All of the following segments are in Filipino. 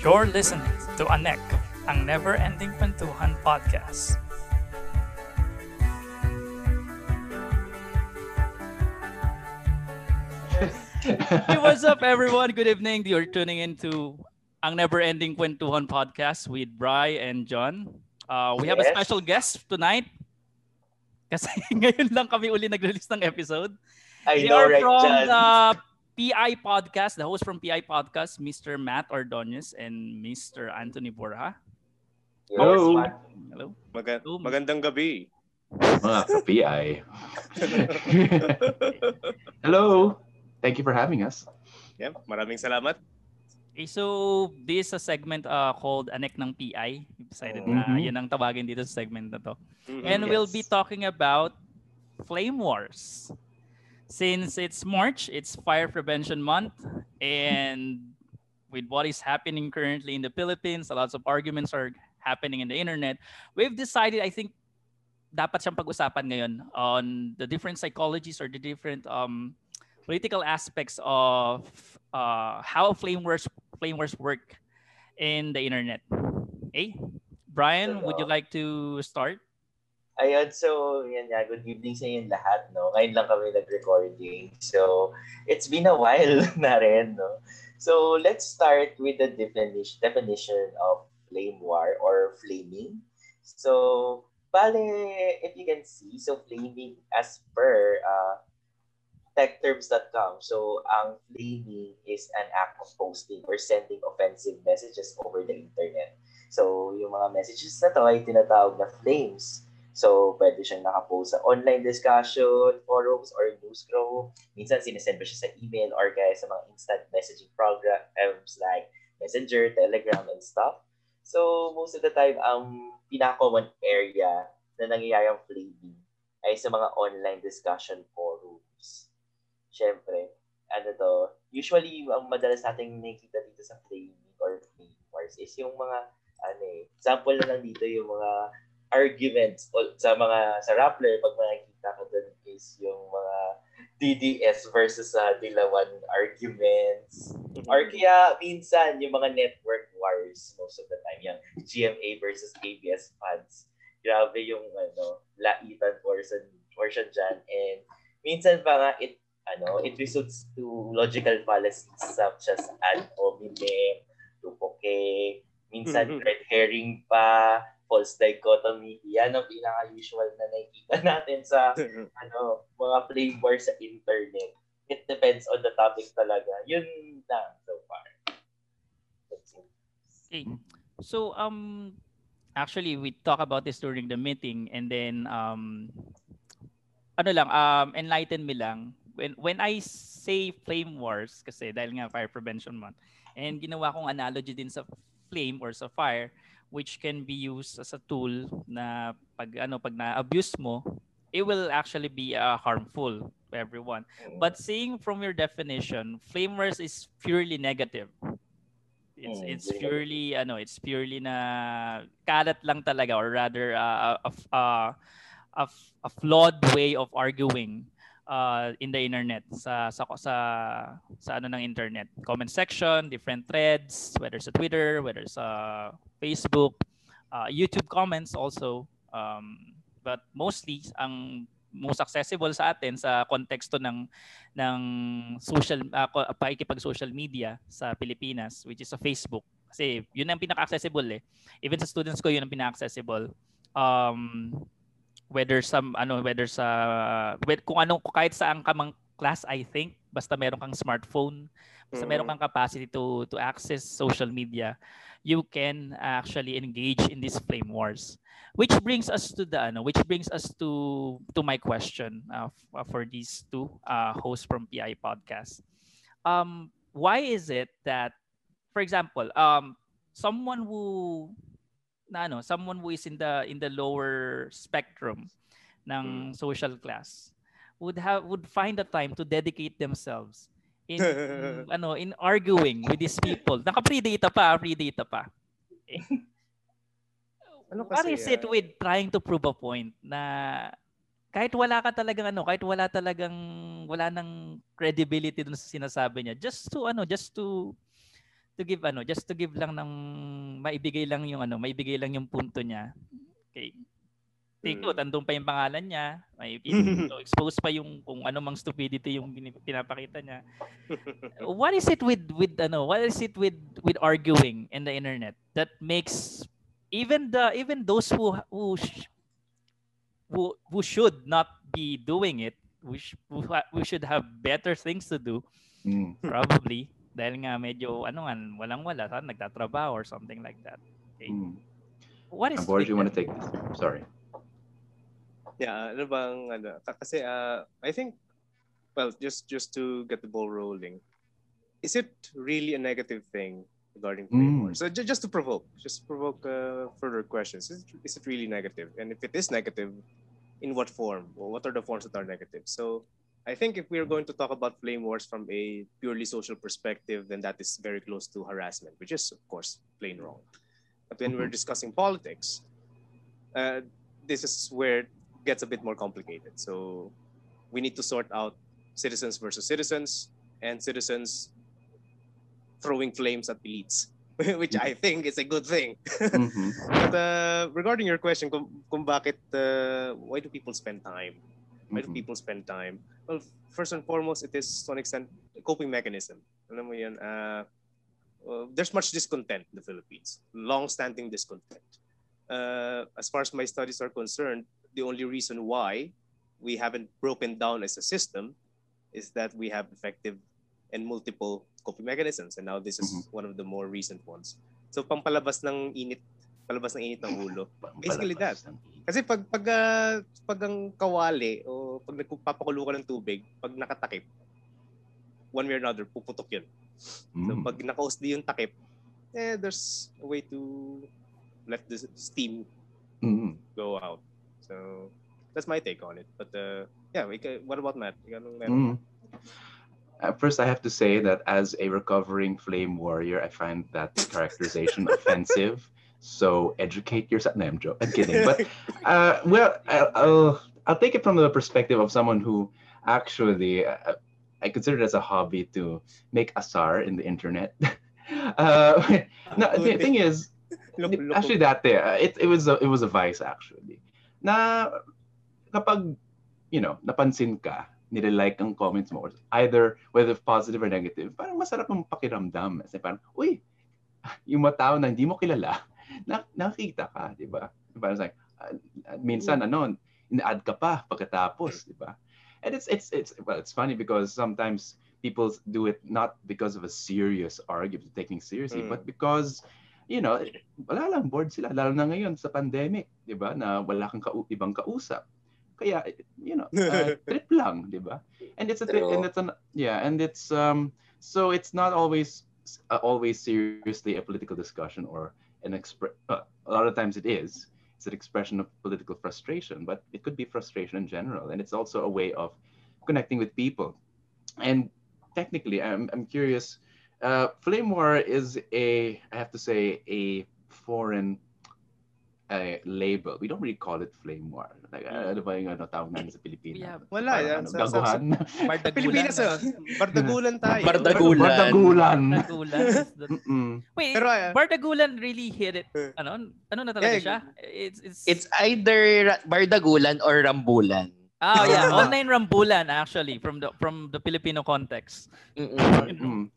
You're listening to Anek, ang never-ending kwentuhan podcast. Hey, what's up, everyone? Good evening. You're tuning into ang never-ending kwentuhan podcast with Bry and John. Uh, we have a special guest tonight. Kasi ngayon lang kami uli nag-release ng episode. I They know, are right, from John? the PI podcast, the host from PI podcast, Mr. Matt Ordonez and Mr. Anthony Borja. Yes, Hello. Hello. Oh, magandang gabi. Mga ka-PI. Hello. Thank you for having us. Yeah, maraming salamat. Okay, so this is a segment uh, called Anek ng PI. We decided na Mhm. yun ang tawagin dito sa segment na to. Mhm. And we'll be Yes. talking about flame wars. Since it's March, it's Fire Prevention Month, and with what is happening currently in the Philippines, a lots of arguments are happening in the internet. We've decided, I think, dapat siyang pag-usapan ngayon on the different psychologies or the different um, political aspects of uh, how flame wars flame wars work in the internet. Okay, Brian, would you like to start? Ayun, so, yan nga, good evening sa inyo lahat, no? Ngayon lang kami nag-recording. So, it's been a while na rin, no? So, let's start with the definition, definition of flame war or flaming. So, bale, if you can see, so flaming as per uh, techterms.com, so ang flaming is an act of posting or sending offensive messages over the internet. So, yung mga messages na to ay tinatawag na flames. So, pwede siyang nakapost sa online discussion, forums, or newsgroup. Minsan, sinesend pa siya sa email or kaya sa mga instant messaging programs like Messenger, Telegram, and stuff. So, most of the time, ang pinaka-common area na nangyayari ang flaming ay sa mga online discussion forums. Siyempre, ano to, usually, ang madalas nating nakikita dito sa flaming or flame wars is yung mga, ano eh, example na lang dito yung mga arguments o sa mga sa Rappler pag makikita ko dun is yung mga DDS versus sa Dilawan arguments. Or kaya minsan yung mga network wars most of the time yung GMA versus ABS fans. Grabe yung ano laitan portion portion dyan and minsan pa nga it ano it results to logical fallacies such as ad hominem tupoke minsan Mhm. red herring pa false dichotomy. Yan ang pinaka-usual na nakikita natin sa ano, mga flame wars sa internet. It depends on the topic talaga. Yun lang so far. Okay. So um actually we talk about this during the meeting and then um ano lang um enlighten me lang when when I say flame wars kasi dahil nga fire prevention month and ginawa kong analogy din sa flame or sa fire which can be used as a tool na pag ano pag na-abuse mo it will actually be uh, harmful to everyone. But seeing from your definition flame wars is purely negative. It's it's purely ano it's purely na kalat lang talaga or rather uh, a, a, a, a flawed way of arguing uh, in the internet sa sa sa sa ano ng internet. Comment section different threads whether sa Twitter whether sa Facebook uh, YouTube comments also. Um, but mostly ang most accessible sa atin sa konteksto ng ng social uh, pakikipag social media sa Pilipinas which is sa Facebook. Kasi yun ang pinaka-accessible eh. Even sa students ko yun ang pinaka-accessible. Um whether sa ano whether sa kung anong kahit saan ka mang class I think basta meron kang smartphone basta meron Mm. kang capacity to to access social media you can actually engage in these flame wars which brings us to the ano which brings us to to my question uh, uh, for these two uh, hosts from PI podcast um why is it that for example um someone who na ano someone who is in the in the lower spectrum ng social class would have would find the time to dedicate themselves in ano in arguing with these people. Naka free data pa. Free data pa Ano What kasi, is it with trying to prove a point na kahit wala ka talagang ano, kahit wala talagang wala nang credibility dun sa sinasabi niya, just to ano, just to to give ano, just to give lang ng maibigay lang yung ano, maibigay lang yung punto niya. Okay. Take Mm. note, andun pa yung pangalan niya. May so, expose pa yung kung ano mang stupidity yung pinapakita niya. what is it with with ano, what is it with with arguing in the internet that makes even the even those who who sh- who, who should not be doing it, we, sh- who we should have better things to do Mm. Probably. Dahil nga medyo, ano nga, walang-wala. Saan nagtatrabaho or something like that. Okay. Mm. What is I'm bored if you want to take this. Sorry. Yeah, ano bang ano ka- kasi uh, I think well just just to get the ball rolling. Is it really a negative thing regarding Mm. So ju- just to provoke, just to provoke uh, further questions. Is it, is it really negative? And if it is negative, in what form? Or what are the forms that are negative? So I think if we are going to talk about flame wars from a purely social perspective, then that is very close to harassment, which is of course plain wrong. But when we're discussing politics, uh, this is where it gets a bit more complicated. So we need to sort out citizens versus citizens and citizens throwing flames at elites, which I think is a good thing. Mhm. but uh, regarding your question, kung, kung bakit, uh, why do people spend time? Why do Mhm. people spend time? Well, first and foremost, it is to an extent a coping mechanism. Alam mo yan, uh, uh, there's much discontent in the Philippines, long-standing discontent. Uh, as far as my studies are concerned, the only reason why we haven't broken down as a system is that we have effective and multiple coping mechanisms, and now this is Mhm. one of the more recent ones. So pampalabas ng init, palabas ng init ng ulo. Basically that. Palabas ng init. Kasi pag pag ah, pag ang kawali o pag nagpapakulo ka ng tubig, pag nakatakip, one way or another, puputok yun. So Mm. pag nakausdi yung takip, eh, there's a way to let the steam Mm. go out. So that's my take on it. But uh, yeah, we ca- what about Matt? Ikaw anong meron? Mm. At first, I have to say that as a recovering flame warrior, I find that characterization offensive. So educate yourself. No, I'm joking. I'm kidding. But uh, well, I'll, I'll I'll take it from the perspective of someone who actually uh, I consider it as a hobby to make asar in the internet. uh, no, the thing is, Look, look, actually that there it, it was a, it was a vice actually na kapag you know napansin ka nile-like ang comments mo or either whether positive or negative parang masarap ang pakiramdam kasi parang uy yung mga tao na hindi mo kilala na, nakita ka di ba parang like uh, minsan ano ina-add ka pa pagkatapos di ba and it's it's it's well it's funny because sometimes people do it not because of a serious argument taking seriously Mm. but because you know, wala lang, bored sila. Lalo na ngayon sa pandemic, di ba, na wala kang kau- ibang kausap. Kaya, you know, uh, trip lang, di ba? And it's a, True. and it's an, yeah, and it's, um, so it's not always, uh, always seriously a political discussion or an expre- uh, a lot of times it is. It's an expression of political frustration, but it could be frustration in general. And it's also a way of connecting with people. And technically, I'm, I'm curious, uh, Flame War is a, I have to say, a foreign uh, label. We don't really call it Flame War. Like, uh, ano ba yung ano, tawag namin sa Pilipinas? Yeah. Wala, Parang yan. ano, Sa- sa- gaguhan? Bardagulan. Pilipinas, ah. bardagulan tayo. Bardagulan. Bardagulan. Bardagulan. the-. Wait, Pero, ah, Bardagulan really hit it. Eh. Ano? Ano na talaga Yeah, siya? It's, it's, It's either Bardagulan or Rambulan. Ah, yeah. Online rambulan actually from the from the Filipino context. Mm-mm.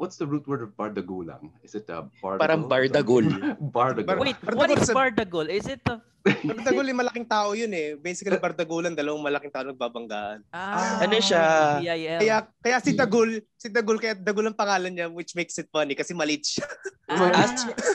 What's the root word of bardagulang? Is it a bardagul? Parang bardagul. Bardagul. Wait, Bardagul what is bardagul? Is it a Bardagul yung malaking tao yun eh. Basically, bardagulan, dalawang malaking tao nagbabanggaan. ah, Ano siya? BIL. Kaya kaya si Dagul, si Dagul kaya Dagul ang pangalan niya which makes it funny kasi maliit siya. Ah,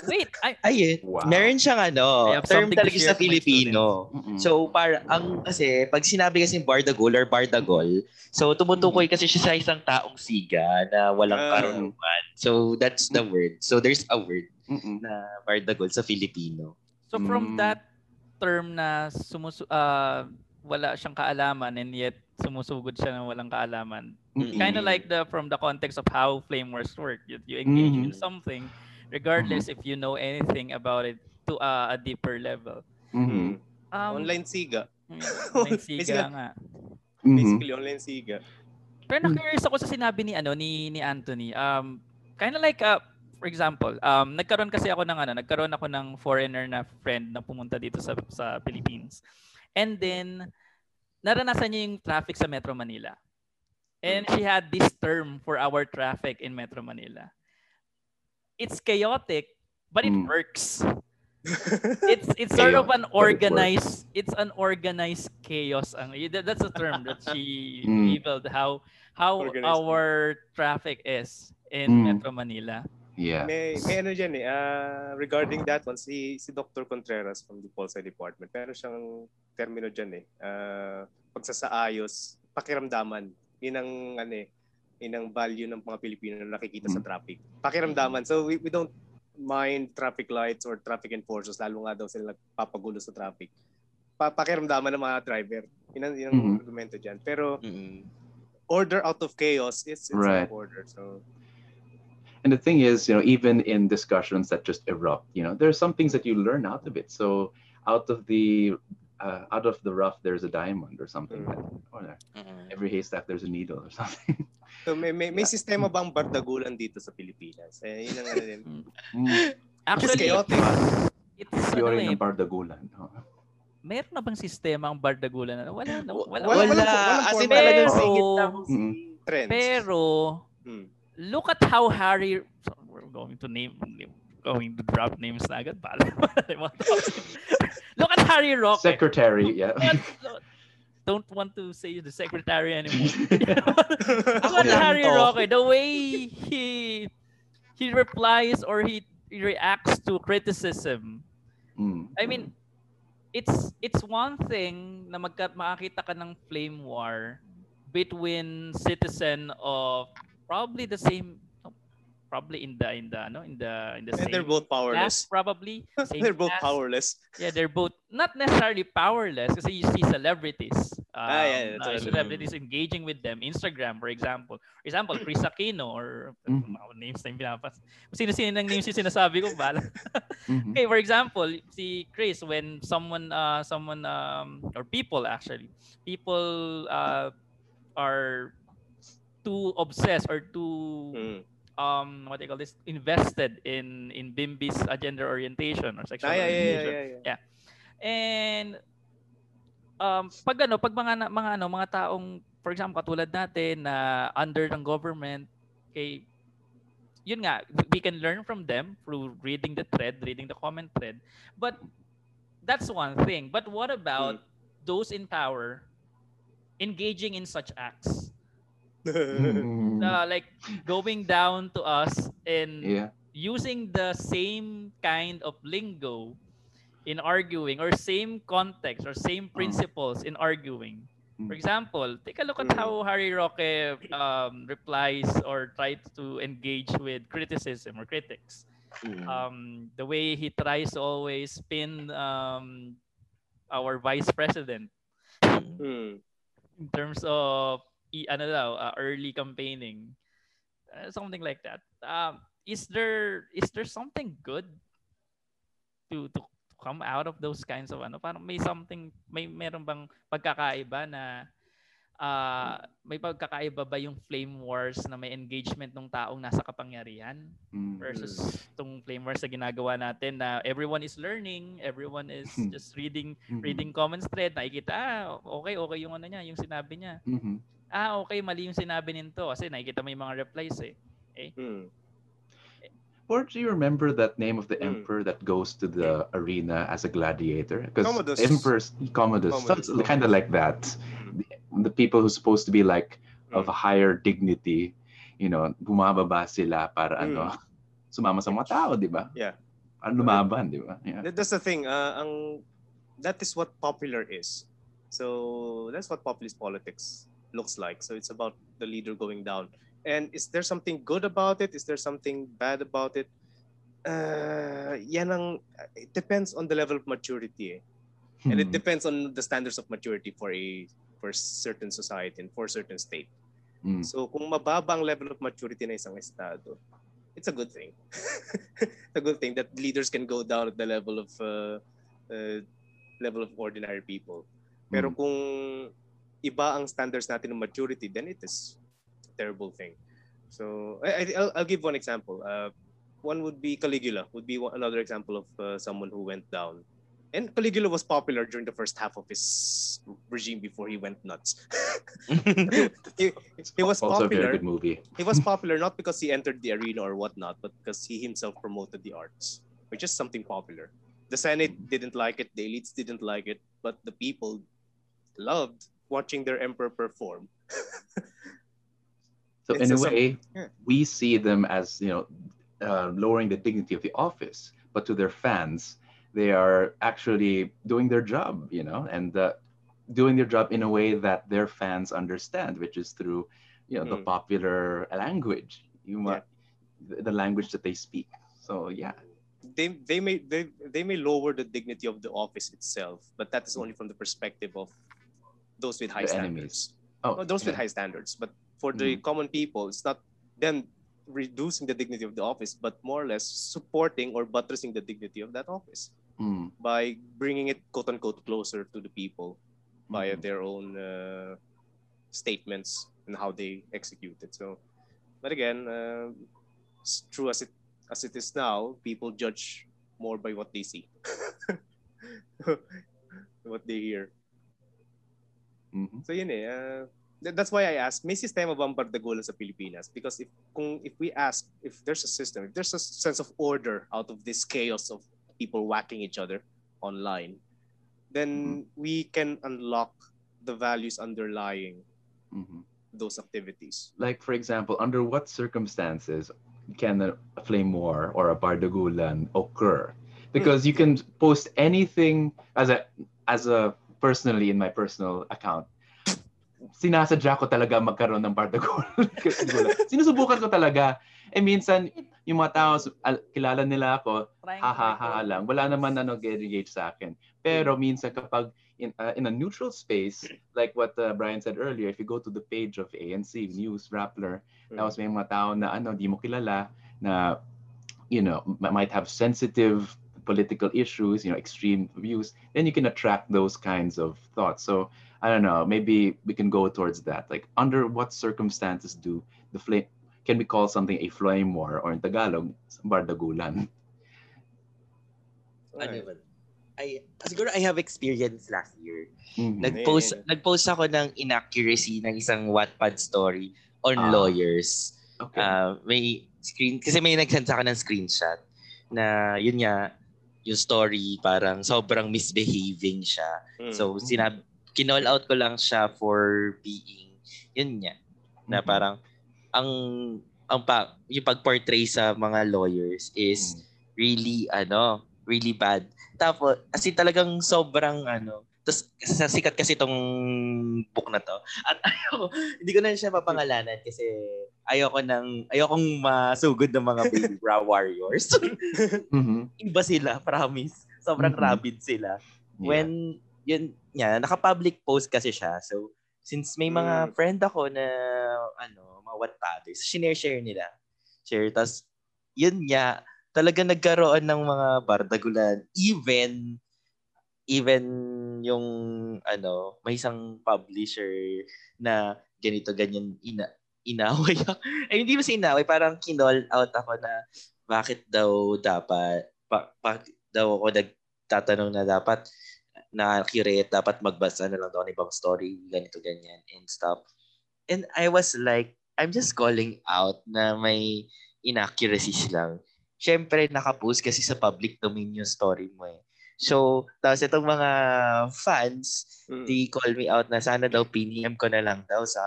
wait, I, Ayun. Wow. Meron siyang ano, term talaga sa Filipino. So, para ang kasi pag sinabi kasi bardagol or bardagol, so tumutukoy kasi siya sa isang taong siga na walang Ah. Karunungan. So, that's the word. So, there's a word Mm-mm. na bardagol sa Filipino. so from Mm. that term na sumus uh, wala siyang kaalaman and yet sumusugod siya ng walang kaalaman. Kind of like the from the context of how flame wars work. You, you engage in Mhm. something regardless if you know anything about it to uh, a deeper level. Mhm. Um, online siga. Online siga nga. Mhm. Basically, online siga. Pero na-curious ako sa sinabi ni ano ni ni Anthony. Um kind of like uh for example, um, nagkaroon kasi ako ng ano, nagkaroon ako ng foreigner na friend na pumunta dito sa sa Philippines. And then naranasan niya yung traffic sa Metro Manila. And she had this term for our traffic in Metro Manila. It's chaotic, but it Mm. works. It's it's sort of an organized it's an organized chaos. Ang that- that's a term that she Mm. labeled how how Organized. our traffic is in Mm. Metro Manila. Yeah. May, may ano dyan eh, ah, regarding that one, si, si Dr. Contreras from the Pulse Department, meron siyang termino dyan eh, ah, pagsasaayos, pakiramdaman. Yun ang, ano eh, yun ang value ng mga Pilipino na nakikita sa Mm. traffic. Pakiramdaman. So we, we don't mind traffic lights or traffic enforcers, lalo nga daw sila nagpapagulo sa traffic. Pa pakiramdaman ng mga driver. Yun ang, yun ang Mhm. argumento dyan. Pero Mm-mm. order out of chaos, it's, it's Right. order. So And the thing is, you know, even in discussions that just erupt, you know, there are some things that you learn out of it. So out of the uh, out of the rough, there's a diamond or something. Mm. Like, or Mm-mm. every haystack, there's a needle or something. So may may, may sistema bang bardagulan dito sa Pilipinas? Eh, yun ang ano din. Mm. Actually, chaotic. it's ano Yun eh, ang bardagulan. no? meron na bang sistema ang bardagulan? na- Wala na. Wala. Wala, Wala. walang- walang As in talagang Pero- singit lang. Mm. Trends. Pero Hmm. look at how Harry so we're going to name going to drop names na agad look at Harry Roque Secretary, yeah. Don't want to say the secretary anymore at Yeah. Harry. Roque the way he he replies or he, he reacts to criticism Mm. I mean it's it's one thing na magka, makakita ka ng flame war between citizen of probably the same probably in the in the no in the in the And same they're both class powerless. probably same they're both class. powerless. yeah they're both not necessarily powerless because you see celebrities um, Ah, yeah, uh, what I mean. celebrities engaging with them Instagram for example for example Chris Aquino or Mhm. mga names na yung pinapas kung sino-sino ng names yung sinasabi ko bala Mhm. Okay, for example, si Chris, when someone, uh, someone, um, or people actually, people uh, are too obsessed or too, Hmm. Um, what do you call this, invested in in Bimbi's agenda orientation or sexual Ah, yeah, yeah, yeah, orientation. yeah, yeah. And um pag ano, pag mga mga ano, mga taong for example katulad natin na under ng government, okay, yun nga, we can learn from them through reading the thread, reading the comment thread. But that's one thing. But what about those in power engaging in such acts? Mm. Uh, like going down to us and yeah. using the same kind of lingo in arguing or same context or same principles in arguing. For Mm. example, take a look at Mm. how Harry Roque um, replies or tries to engage with criticism or critics. Mm. Um, the way he tries to always spin um, our vice president in terms of ano daw, uh, early campaigning, uh, something like that. Um, is there is there something good to to come out of those kinds of ano? Parang may something may meron bang pagkakaiba na ah may pagkakaiba ba yung flame wars na may engagement ng taong nasa kapangyarihan Mm. versus tong flame wars na ginagawa natin na everyone is learning, everyone is Hmm. just reading Mhm. reading comments thread, nakikita, ah, okay, okay yung ano niya, yung sinabi niya. Mhm. Ah, okay, mali yung sinabi nito kasi nakikita mo yung mga replies eh. Hmm. Or do you remember that name of the Mm. emperor that goes to the arena as a gladiator? Because Commodus. emperors, Commodus, Commodus, so it's kind of like that. The, the people who's supposed to be like of a higher dignity, you know, bumababa sila para ano, sumama sa mga tao, di ba? Yeah. Para lumaban, di ba? Yeah. That- That's the thing. Uh, ang that is what popular is. So that's what populist politics looks like. So it's about the leader going down. And is there something good about it? Is there something bad about it? Uh, yan ang, it depends on the level of maturity. Eh. And it Hmm. depends on the standards of maturity for a for certain society and for certain state. Mm. So kung mababa ang level of maturity ng isang estado, it's a good thing. it's a good thing that leaders can go down at the level of uh, uh, level of ordinary people. Pero Mm. kung iba ang standards natin ng maturity, then it is a terrible thing. So I, I- I'll, I'll give one example. Uh, one would be Caligula. Would be one, another example of uh, someone who went down. And Caligula was popular during the first half of his regime before he went nuts. he, he was also a very popular. good movie. He was popular not because he entered the arena or whatnot, but because he himself promoted the arts, which is something popular. The Senate didn't like it, the elites didn't like it, but the people loved watching their emperor perform. So It's in a a- way, yeah. we see them as you know uh, lowering the dignity of the office, but to their fans, they are actually doing their job, you know, and uh, doing their job in a way that their fans understand, which is through you know the Mm. popular language, you Yeah. might, the the language that they speak. So yeah, they they may they, they may lower the dignity of the office itself, but that is only from the perspective of those with high The standards. enemies. oh, Well, those with high standards, but for the Mhm. common people, it's not them reducing the dignity of the office, but more or less supporting or buttressing the dignity of that office Mm, by bringing it quote unquote closer to the people via mhm. their own uh, statements and how they execute it. So, but again, uh, true as it as it is now, people judge more by what they see, what they hear. Mhm. So yun eh. uh, th- that's why I asked, may sistema bang bardagulan sa Pilipinas? Because if kung if we ask if there's a system, if there's a sense of order out of this chaos of people whacking each other online, then we can unlock the values underlying Mhm. those activities. like for example, under what circumstances can a, a flame war or a bardagulan occur? Because you can post anything as a as a personally in my personal account. Sinasadya ko talaga magkaroon ng bardagulan. Sinusubukan ko talaga. Eh minsan yung mga tao al- kilala nila ako, ha ha ha ha lang. Wala naman ano engage sa akin. Pero minsan kapag in uh, in a neutral space like what uh, Brian said earlier, if you go to the page of ANC News Rappler, tapos may mga tao na ano di mo kilala na you know might have sensitive political issues, you know, extreme views, then you can attract those kinds of thoughts. So I don't know, maybe we can go towards that. Like under what circumstances do the flame can we call something a flame war or in Tagalog, bardagulan? ano ba? I, siguro I have experience last year. Mhm. Nag-post, Yeah. nag-post ako ng inaccuracy ng isang Wattpad story on Ah. lawyers. Okay. Ah, may screen, kasi may nag-send sa akin ng screenshot na yun nga, yung story parang sobrang misbehaving siya. Mm. So, sinab kinall out ko lang siya for being, yun nga, na Mhm. parang, ang, ang pa, yung pag-portray sa mga lawyers is Mhm. really, ano, really bad. Tapos, as in talagang sobrang, ano, tapos sikat kasi itong book na to. At ayoko, hindi ko na siya papangalanan kasi ayoko nang, ayokong masugod ng mga baby bra warriors. Mhm. Iba sila, promise. Sobrang Mhm. rabid sila. Yeah. When, yun, yeah, naka-public post kasi siya. So, since may mga Mm. friend ako na, ano, mga Wattpaders, share-share nila. Share, tas yun nga, talaga nagkaroon ng mga bardagulan. Even, even yung, ano, may isang publisher na ganito, ganyan, ina, inaway. Ay, hindi mo si inaway, parang kinall out ako na bakit daw dapat, pa, bakit daw ako nagtatanong na dapat na accurate, dapat magbasa na lang daw ng ibang story, ganito, ganyan, and stuff. And I was like, I'm just calling out na may inaccuracies lang. Siyempre, nakapost kasi sa public domain yung story mo eh. So, tapos itong mga fans, Mm. they call me out na sana daw PNM ko na lang daw sa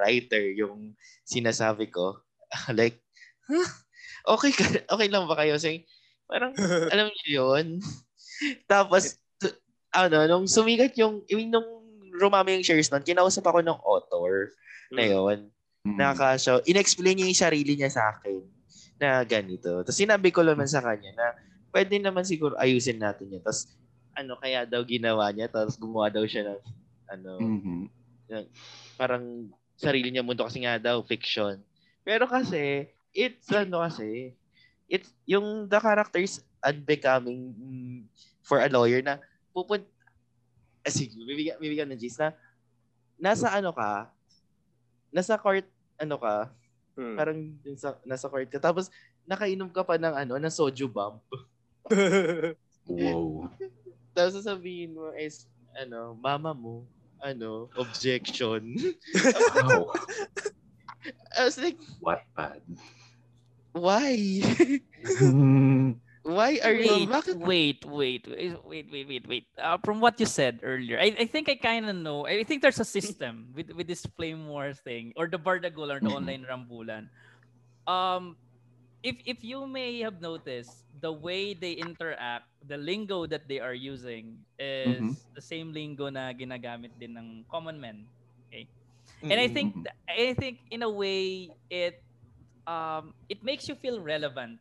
writer yung sinasabi ko. like, huh? Okay, ka- okay lang ba kayo? So, parang, alam niyo yun? Tapos, t- ano, nung sumigat yung, I mean, nung rumami yung shares nun, kinausap ako ng author na Mm. yun. Mhm. Nakashow. In-explain niya yung sarili niya sa akin na ganito. Tapos sinabi ko naman sa kanya na pwede naman siguro ayusin natin yun. Tapos ano kaya daw ginawa niya. Tapos gumawa daw siya ng ano, Mhm. parang sarili niya mundo kasi nga daw fiction. Pero kasi it's ano kasi it's yung the characters unbecoming mm, for a lawyer na pupun ah, sige, bibigyan, bibigyan ng gist na nasa ano ka nasa court ano ka Mm. parang dun sa nasa court ka tapos nakainom ka pa ng ano, ng soju bomb. Whoa. Tapos sasabihin mo is, ano, mama mo, ano, objection. Wow. I was like, What bad? why? why are you, Wait, bakit? wait, wait, wait, wait, wait, wait, wait. Uh, from what you said earlier, I, I think I kind of know. I think there's a system with with this flame war thing or the Bardagul or the Mhm. online rambulan. Um, if if you may have noticed, the way they interact, the lingo that they are using is Mhm. the same lingo na ginagamit din ng common men. And I think Mhm. th- I think in a way it um it makes you feel relevant.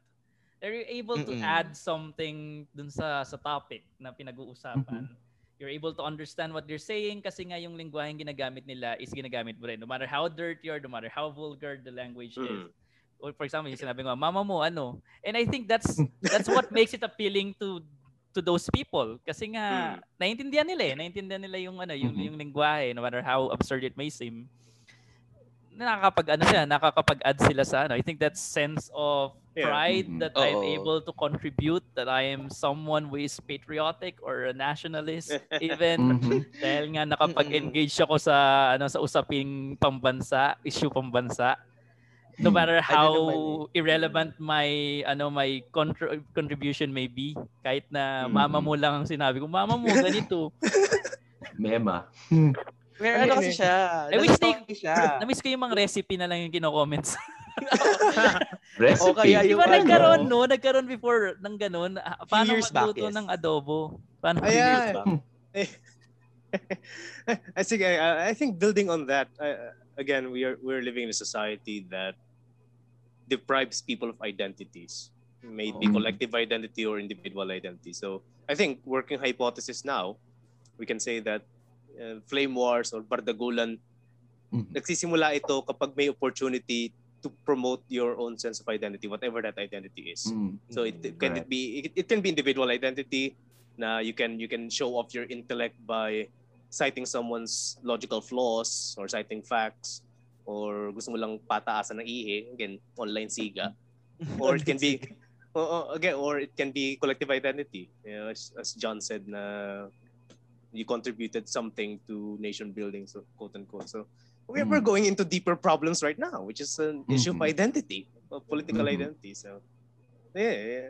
They're able to Mm-mm. add something dun sa sa topic na pinag-uusapan. You're able to understand what they're saying kasi nga yung lingwaheng ginagamit nila is ginagamit mo rin. No matter how dirty or no matter how vulgar the language is. Mm. Or for example, yung sinabi ko, mama mo, ano? And I think that's that's what makes it appealing to to those people kasi nga naiintindihan nila eh naiintindihan nila yung ano yung Mhm. yung lingwahe no matter how absurd it may seem nakakapag ano siya nakakapag-add sila sa ano I think that sense of Yeah. pride Mhm. that I'm Oo. able to contribute that I am someone who is patriotic or a nationalist even Mhm. dahil nga nakapag-engage ako sa ano sa usaping pambansa, issue pambansa. No matter Ano how naman irrelevant my ano my contr- contribution may be, kahit na Mm. mama mo lang ang sinabi ko, mama mo ganito. Mema. Pero Ano ano kasi eh? siya? I wish they- siya. Namiss ko yung mga recipe na lang yung kino-comments. Recipe. O kaya Di yung ba ano, nagkaroon no? Nagkaroon before ng ganun. Ah, Paano years back, magluto yes. ng adobo? Paano Ayan. Years back. I think I, I think building on that uh, again we are we're living in a society that deprives people of identities may it be Mm. collective identity or individual identity so I think working hypothesis now we can say that uh, flame wars or bardagulan Mhm. nagsisimula ito kapag may opportunity to promote your own sense of identity whatever that identity is Mm. so it, it can it be it, it can be individual identity na you can you can show off your intellect by citing someone's logical flaws or citing facts or gusto mo lang pataasan ng ihi again online siga or it can be oh, oh, again or it can be collective identity you know, as, as John said na you contributed something to nation building so quote unquote so we're, we're Mm. going into deeper problems right now which is an issue of Mhm. identity of political Mhm. identity so yeah, yeah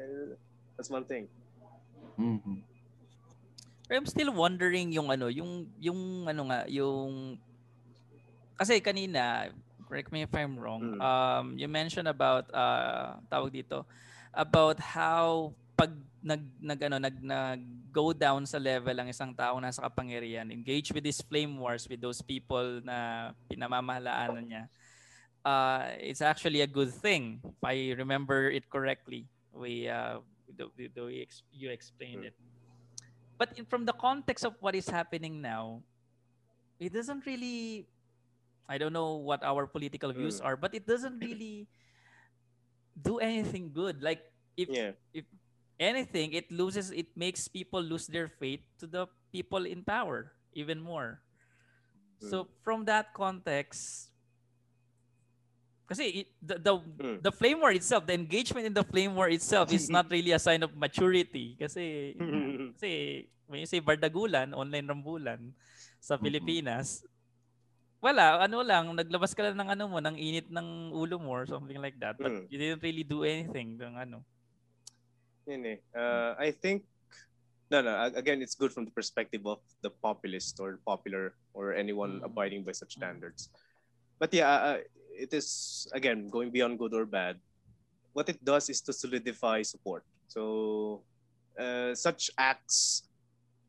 that's one thing Mhm. Pero I'm still wondering yung ano, yung yung ano nga, yung kasi kanina, correct me if I'm wrong. Mm. Um you mentioned about uh tawag dito about how pag nag nag ano nag, nag go down sa level ang isang tao nasa kapangyarihan, engage with these flame wars with those people na pinamamahalaanan niya. Uh, it's actually a good thing if I remember it correctly. We uh the, the, the way ex- you explained it but in, from the context of what is happening now, it doesn't really. I don't know what our political views Mm. are, but it doesn't really do anything good. Like if yeah anything, it loses. It makes people lose their faith to the people in power even more. So from that context, it, the the, Mm. the flame war itself, the engagement in the flame war itself is not really a sign of maturity. Kasi kasi when you say bardagulan, online rambulan sa. Pilipinas, wala, ano lang, naglabas ka lang ng ano mo, ng init ng ulo mo or something like that. But Mm. you didn't really do anything. Ng ano. Yun eh. Uh, I think no no ag- again it's good from the perspective of the populist or popular or anyone Mm. abiding by such standards. But yeah, uh, it is again going beyond good or bad. What it does is to solidify support. So uh, such acts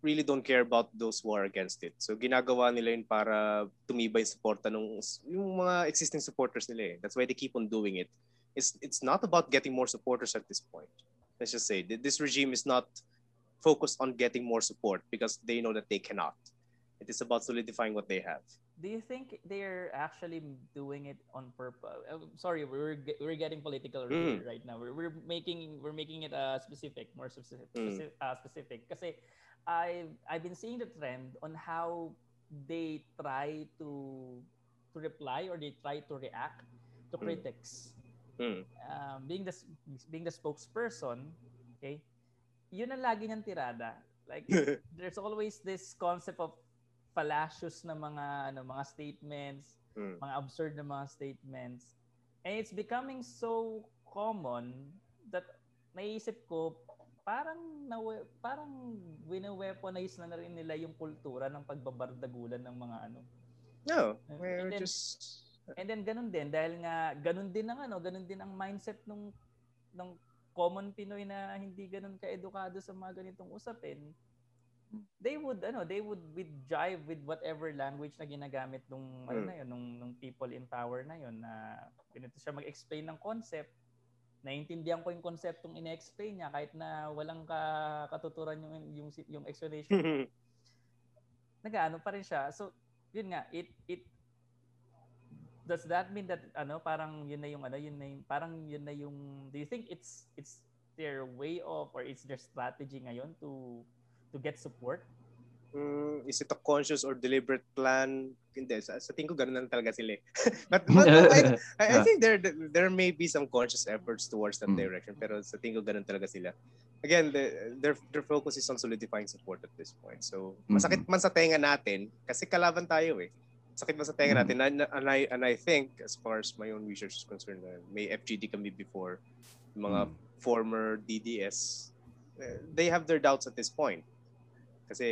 really don't care about those who are against it. So ginagawa nila yun para tumibay suporta ng yung mga existing supporters nila eh. That's why they keep on doing it. It's it's not about getting more supporters at this point let's just say this regime is not focused on getting more support because they know that they cannot. It is about solidifying what they have. Do you think they're actually doing it on purpose? Uh, sorry, we're we're getting political Mm. right now. We're, we're making we're making it uh, specific, more specific, Mm. specific, uh, specific. Kasi I've I've been seeing the trend on how they try to to reply or they try to react to Mm. critics. Mm. um, being the being the spokesperson, okay? Yun ang lagi niyang tirada. Like there's always this concept of fallacious na mga ano mga statements, Mm. mga absurd na mga statements. And it's becoming so common that naisip ko parang nawe, parang wine-weaponize na, na rin nila yung kultura ng pagbabardagulan ng mga ano. No, And we're then- just And then ganun din dahil nga ganun din ang ano, ganun din ang mindset nung ng common Pinoy na hindi ganun kaedukado sa mga ganitong usapin. They would ano, they would with jive with whatever language na ginagamit nung ano Hmm. na yun, nung, nung people in power na yun na ganito siya mag-explain ng concept. Naiintindihan ko yung konseptong ine-explain niya kahit na walang ka, katuturan yung yung yung explanation nag-ano pa rin siya. So, yun nga, it it does that mean that ano parang yun na yung ano yun na yung parang yun na yung do you think it's it's their way of or it's their strategy ngayon to to get support? Mm, is it a conscious or deliberate plan? Hindi. Sa, sa tingin ko, ganun lang talaga sila eh. but, but I, I, I think there there may be some conscious efforts towards that Mm. direction. Pero sa tingin ko, ganun talaga sila. Again, the, their, their focus is on solidifying support at this point. So, masakit man sa tenga natin, kasi kalaban tayo eh. Sakit man sa tenga Mm. natin. And, and, I, and I think, as far as my own research is concerned, uh, may FGD kami before, mga Mm. former DDS, eh, they have their doubts at this point. Kasi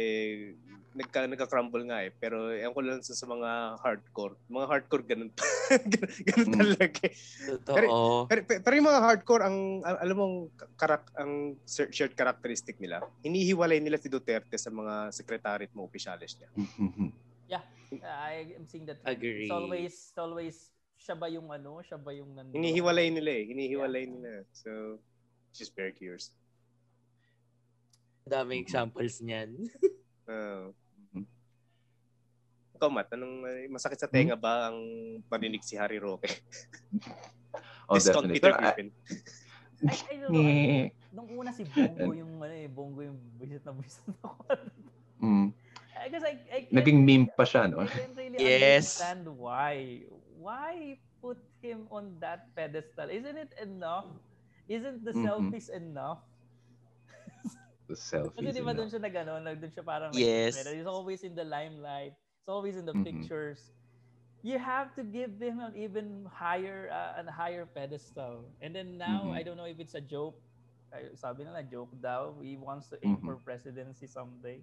nagka, nagka-crumble nga eh. Pero ewan ko lang sa, sa mga hardcore. Mga hardcore ganun, ganun, ganun Mm. talaga eh. Totoo. Pero, pero, pero yung mga hardcore, ang al- alam mong karak, ang shared characteristic nila, hinihiwalay nila si Duterte sa mga secretary at mga opisyalis niya. I am seeing that. Agree. It's always it's always siya ba yung ano, siya ba yung nandun? Hinihiwalay nila eh. Hinihiwalay nila. So, just very curious. Daming examples niyan. Uh, ikaw, Matt, anong masakit sa tenga ba ang paninig si Harry Roque? oh, Discount definitely. Peter I- Griffin. I, I don't know. Nye. Nung una si Bongo yung ano eh, Bongo yung visit na visit ako. Mm. I guess I, I can't- Naging meme pa siya, no? I can't really Yes. understand why. Why put him on that pedestal? Isn't it enough? Isn't the Mhm. selfies enough? The Kasi selfies. di ba doon siya nag ano, doon siya parang Yes. nag- He's always in the limelight. He's always in the Mhm. pictures. You have to give him an even higher uh, an higher pedestal. And then now, Mhm. I don't know if it's a joke. Sabi nila, joke daw. He wants to aim Mhm. for presidency someday.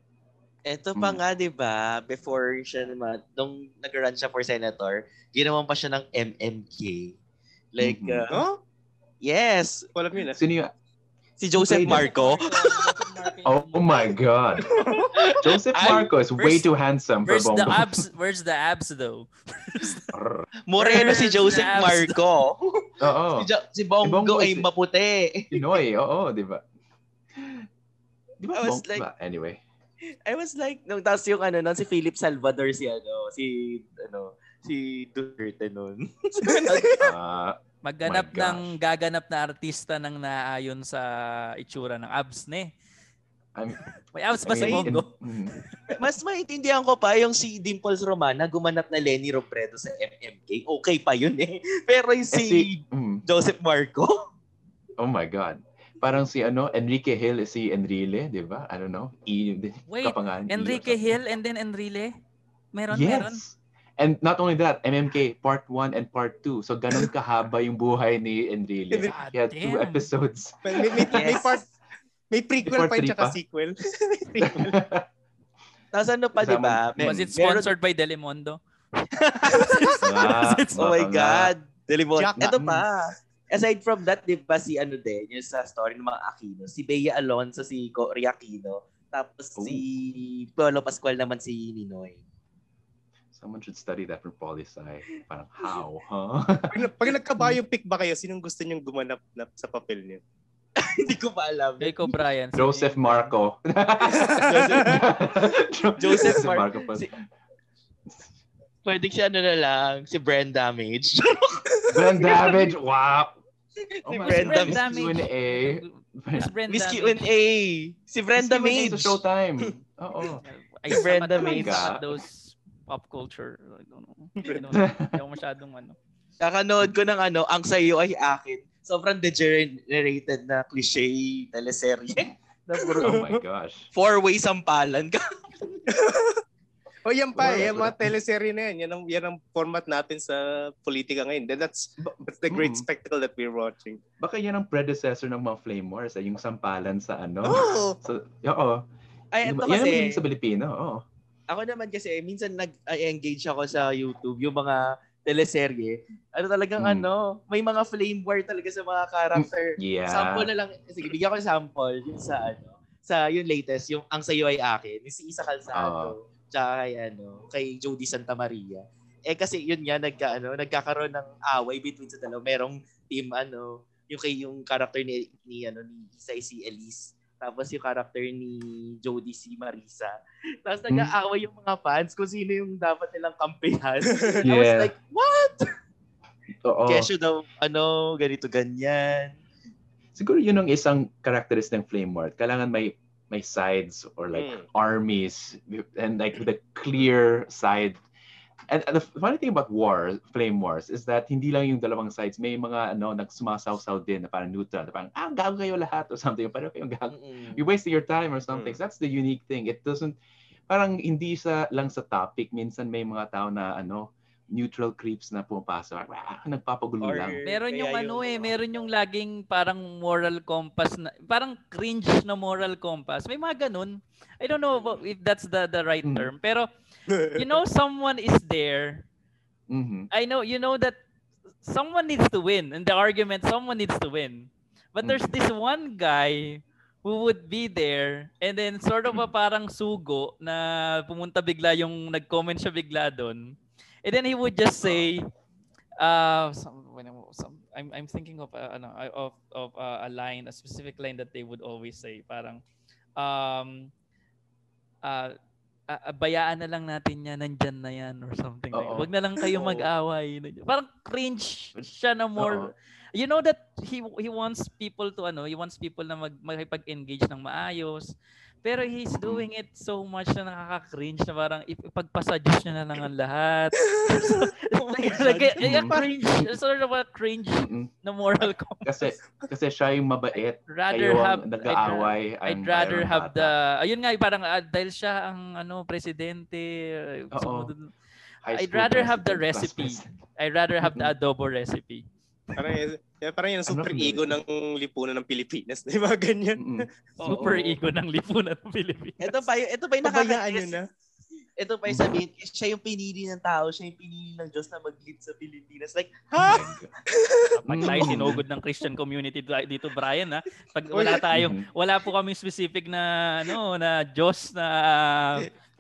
Ito pa Mm. nga, di ba, before siya naman, nung nag-run siya for senator, ginawan pa siya ng MMK. Like, Mhm. uh, Oh? yes, Walang yun ah. Sino yun? si Joseph. Marco. Oh my God. Joseph I- Marco is way too handsome for Where's the Bongo. abs? Where's the abs though? Arr. Moreno si Joseph Abs. Marco. Oo. Si, jo- si Bongo, Bongo ay is- maputi. Pinoy, oo, di ba? Di ba? I was Bong- like- ba? Anyway. I was like, nung tapos yung ano, nun, si Philip Salvador, si ano, si, ano, si Duterte nun. Ah, Magganap My ng gaganap na artista ng naayon sa itsura ng abs ni. I'm, May abs ba I mean, Bongo? mm, Mas maintindihan ko pa yung si Dimples Romana gumanap na Lenny Robredo sa MMK. Okay pa yun eh. Pero yung eh, si, si, mm, Joseph Marco, oh my God. Parang si ano, Enrique Hill, si Enrile, di ba? I don't know. E, Wait, kapangalan, E or Enrique something. Hill and then Enrile? Meron, yes. meron. And not only that, MMK part 1 and part 2. So ganun kahaba yung buhay ni Enrile. He had two episodes. May, may, may, may Yes. part, may prequel pa yun tsaka pa? sequel. Prequel. tapos ano pa, di ba? Was it Meron- sponsored by Telemundo? Ah, oh my. God. Delimon. Jack- Ito pa. Aside from that, di ba si ano din, yung sa story ng mga Aquino, si Bea Alonso, si Cory Aquino, tapos Oh. si Polo Pascual naman si Ninoy. Someone should study that for poli sci. Parang how, huh? pag, pag nagka-biopic ba kayo, sinong gusto niyong gumanap na, sa papel niyo? Hindi ko pa alam. Jacob Bryan. Joseph Marco. Joseph Mar- pa. si- Pwede siya ano na lang, si Brand Damage. Brand Damage, wow. Oh Si God, Miss Damage. Q&A. Miss Brenda. Miss Q&A. Si Brenda Miss Q&A Mage. sa Showtime. Oo. I Si Brenda suck at- Mage. suck at those pop culture. I don't know. I don't know. Hindi ako masyadong ano. Kakanood ko ng ano, ang sayo ay akin. Sobrang degenerated na cliche teleserye. na Oh puro my gosh. four-way sampalan. O yan pa, Well, eh, yung mga teleserye na yan. Yan ang, yan ang format natin sa politika ngayon. Then That's, that's the great Mm. spectacle that we're watching. Baka yan ang predecessor ng mga Flame Wars, eh, yung sampalan sa ano. Oh! So, oo. Ay, ito yan kasi, sa Pilipino, oo. ako naman kasi, minsan nag-engage ako sa YouTube, yung mga teleserye. Ano talagang Mm. ano, may mga flame war talaga sa mga character. Yeah. Sample na lang, sige, bigyan ko ng sample, yung sa ano, sa yung latest, yung Ang Sayo Ay Akin, yung si Isa Calzado, tsaka kay, ano, kay Jody Santa Maria. Eh kasi yun nga, nagka, ano, nagkakaroon ng away between sa dalawa. Merong team, ano, yung kay yung character ni, ni, ano, ni Isa si Elise. Tapos yung character ni Jody si Marisa. Tapos Hmm. nag-aaway yung mga fans kung sino yung dapat nilang kampihan. I was Yeah. like, what? Oo. Kesyo daw, ano, ganito, ganyan. Siguro yun ang isang characteristic ng Flame War. Kailangan may may sides or like Mm. armies and like a clear side. And, and the funny thing about war, flame wars, is that hindi lang yung dalawang sides, may mga ano nagsumasaw-saw din na parang neutral, na parang ah gago kayo lahat or something, parang kayong gago. Mm-mm. You're wasting your time or something. Mm. So that's the unique thing. It doesn't parang hindi sa lang sa topic, minsan may mga tao na ano neutral creeps na pumapasok. Ah, nagpapagulo Or- lang. Meron yung ano yung- eh, meron yung laging parang moral compass na parang cringe na moral compass. May mga ganun. I don't know about- if that's the the right Mhm. term, pero you know someone is there. Mhm. I know you know that someone needs to win in the argument someone needs to win. But there's Mhm. this one guy who would be there and then sort of a parang sugo na pumunta bigla yung nag-comment siya bigla doon. And then he would just say uh some, when I- some, I'm I'm thinking of uh, ano, of of uh, a line, a specific line that they would always say parang um uh, ah, bayaan na lang natin yan, nandyan na yan or something like Oo. Wag na lang kayo mag-away. Parang cringe siya na more you know that he he wants people to ano, he wants people na mag makipag-engage ng maayos. Pero he's doing it so much na nakaka-cringe na parang ip- ipagpasa-Diyos niya na lang ang lahat. so, like, like, like, a cringe, sort of a cringe Mm-mm. na moral compass. Kasi kasi siya yung mabait, rather kayo have ang nag-aaway. I'd ang rather have bata. the ayun nga parang ah, dahil siya ang ano presidente uh, Oo. I'd rather have the recipe. I'd rather have the adobo recipe. Parang, yan- yan, parang yan ang super Ano, ego ng lipunan ng Pilipinas. Di ba ganyan? Mm-mm. Super Oo. ego ng lipunan ng Pilipinas. Ito pa yung, ito pa yung nyo na. Ito pa yung sabihin, siya yung pinili ng tao, siya yung pinili ng Diyos na mag-lead sa Pilipinas. Like, ha? Pag tayo sinugod ng Christian community di- dito Brian ha. Pag wala tayong wala po kami specific na ano na Diyos na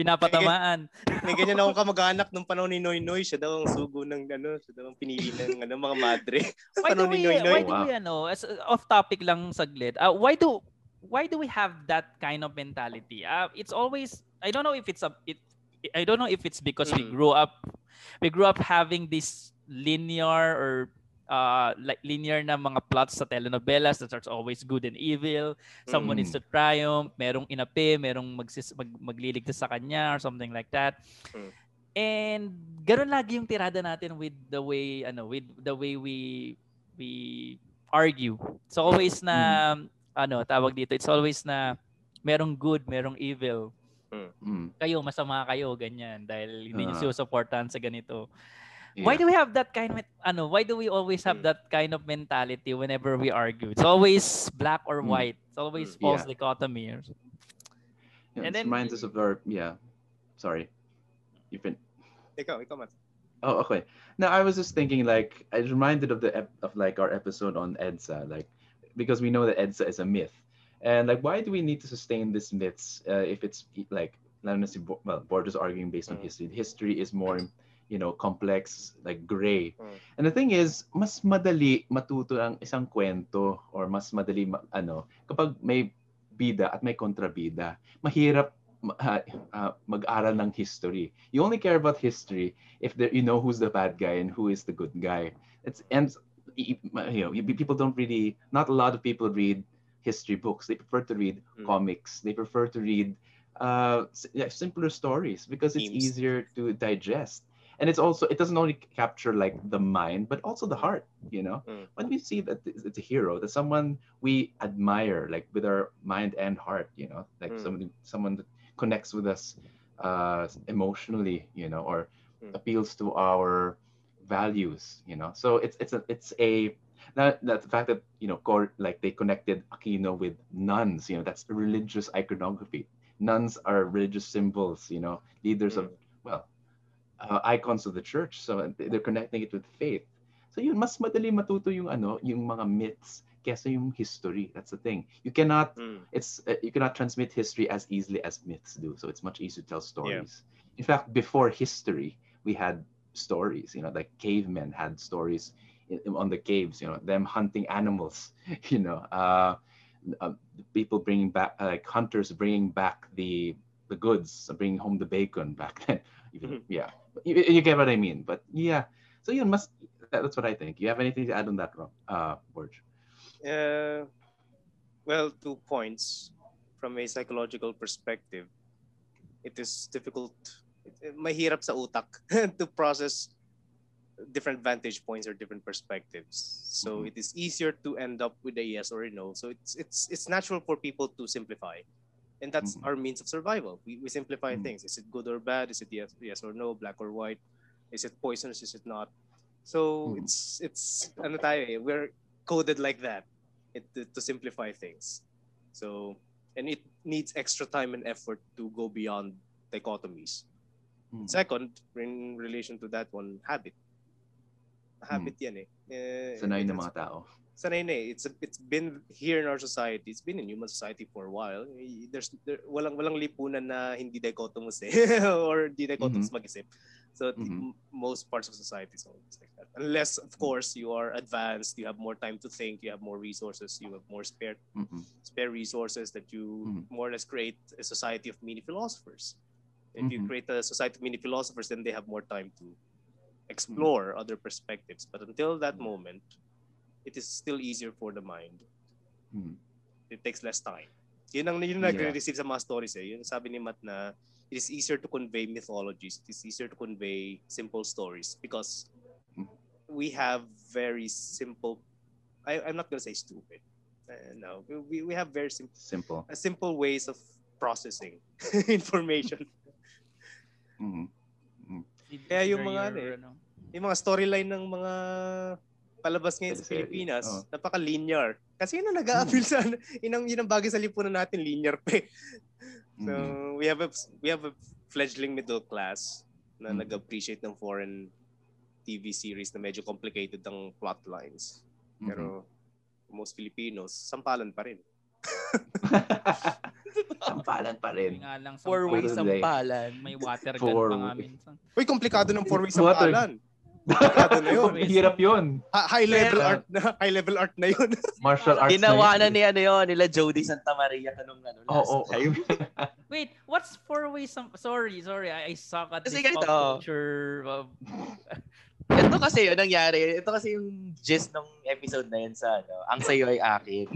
pinapatamaan. May ganyan akong kamag-anak nung panahon ni Noy Noy. Siya daw ang sugo ng ano, siya daw ang pinili ng ano, mga madre. Why do ni we Noy Noy. why do we ano as off topic lang saglit. Uh, why do why do we have that kind of mentality? Uh, it's always I don't know if it's a it I don't know if it's because we Mm. grew up we grew up having this linear or uh like linear na mga plots sa telenovelas that are always good and evil. Someone Mm. needs to triumph, merong inapi, merong magsis, mag, magliligtas sa kanya or something like that. Mm. And ganoon lagi yung tirada natin with the way ano with the way we we argue. It's always na ano tawag dito, it's always na merong good, merong evil. Mm. Kayo masama kayo ganyan dahil hindi niyo Ah. sinusuportahan sa ganito. Yeah. Why do we have that kind of ano, why do we always have Mm. that kind of mentality whenever we argue? It's always black or Mm. white. It's always Mm. false Yeah. dichotomy. Yeah, And it then- reminds us of our yeah. Sorry. You've been Ikaw, ikaw, Matt. Oh, okay. Now I was just thinking, like, I was reminded of the ep- of like our episode on EDSA, like, because we know that EDSA is a myth, and like, why do we need to sustain these myths uh, if it's like, lalo na si Bo- well, Borges arguing based on history. History is more, you know, complex, like gray. Mm. And the thing is, mas madali matuto ang isang kwento or mas madali ma- ano kapag may bida at may kontrabida. Mahirap ma- ah, ah, mag-aral ng history. You only care about history if there, you know who's the bad guy and who is the good guy. It's and you know people don't really not a lot of people read history books. They prefer to read Mm. comics. They prefer to read uh, simpler stories because it's Memes. easier to digest. And it's also it doesn't only capture like the mind but also the heart you know Mm. when we see that it's a hero that someone we admire like with our mind and heart you know like Mm. somebody someone that connects with us uh emotionally you know or Mm. appeals to our values you know so it's it's a it's a that, that the fact that you know like they connected aquino with nuns you know that's religious iconography nuns are religious symbols you know leaders of well uh, icons of the church. So they're connecting it with faith. So yun mas madali matuto yung ano yung mga myths kesa yung history. That's the thing. You cannot Mm. it's uh, you cannot transmit history as easily as myths do. So it's much easier to tell stories. In fact before history we had stories you know like cavemen had stories in, on the caves you know them hunting animals you know uh, uh people bringing back uh, like hunters bringing back the the goods bringing home the bacon back then. Even Mhm. yeah you, you get what i mean but yeah so you must. that's what i think you have anything to add on that uh Borge? Uh, well, two points. From a psychological perspective, it is difficult, mahirap sa utak to process different vantage points or different perspectives. So Mhm. it is easier to end up with a yes or a no. So it's it's it's natural for people to simplify. And that's Mhm. our means of survival. We, we simplify Mhm. things. Is it good or bad? Is it yes, yes or no, black or white? Is it poisonous? Is it not? So Mhm. it's it's ano tayo eh, we're coded like that it, to, to simplify things. So and it needs extra time and effort to go beyond dichotomies. Mhm. Second, in relation to that one, habit. Habit yan eh. Eh, sanay ng mga tao sanay na eh. It's it's been here in our society. It's been in human society for a while. There's there, walang walang lipunan na hindi dichotomous eh or hindi dichotomous mag-isip. So Mhm. most parts of society is always like that. Unless of course you are advanced, you have more time to think, you have more resources, you have more spare Mhm. spare resources that you Mhm. more or less create a society of mini philosophers. If you Mhm. create a society of mini philosophers, then they have more time to explore other perspectives. But until that moment, it is still easier for the mind. Mhm. It takes less time. Yun ang yun Yeah. nagre-receive sa mga stories eh. Yun sabi ni Matt na it is easier to convey mythologies. It is easier to convey simple stories because Mhm. we have very simple I, I'm not gonna say stupid. Uh, no, we, we have very simple simple uh, simple ways of processing information. Mhm. Kaya yung mga you're, ano ano, Yung mga storyline ng mga palabas ngayon sa. Pilipinas, Oo. napaka-linear. Kasi yun ang nag-a-appeal sa ano, yun ang, yun ang bagay sa lipunan natin, linear pa eh. So, Mhm. we have a we have a fledgling middle class na Mhm. nag-appreciate ng foreign TV series na medyo complicated ang plot lines. Mhm. Pero most Filipinos, sampalan pa rin. Sampalan pa rin. nga lang Four-way sampalan. may water gun Four pa nga minsan. Uy, komplikado ng four-way Water. Komplikado na yun. Hirap yun. Ha- high level Pero- art na, high level art na yun. Martial arts Ginawa na yun. ni ano yun, nila Jody Santa Maria kanong ano, Oo. time. Wait, what's four way some sorry, sorry. I, I suck at Kasi this ganito. culture. uh, Ito kasi yun nangyari. Ito kasi yung gist ng episode na yun sa ano, ang sayo ay akin.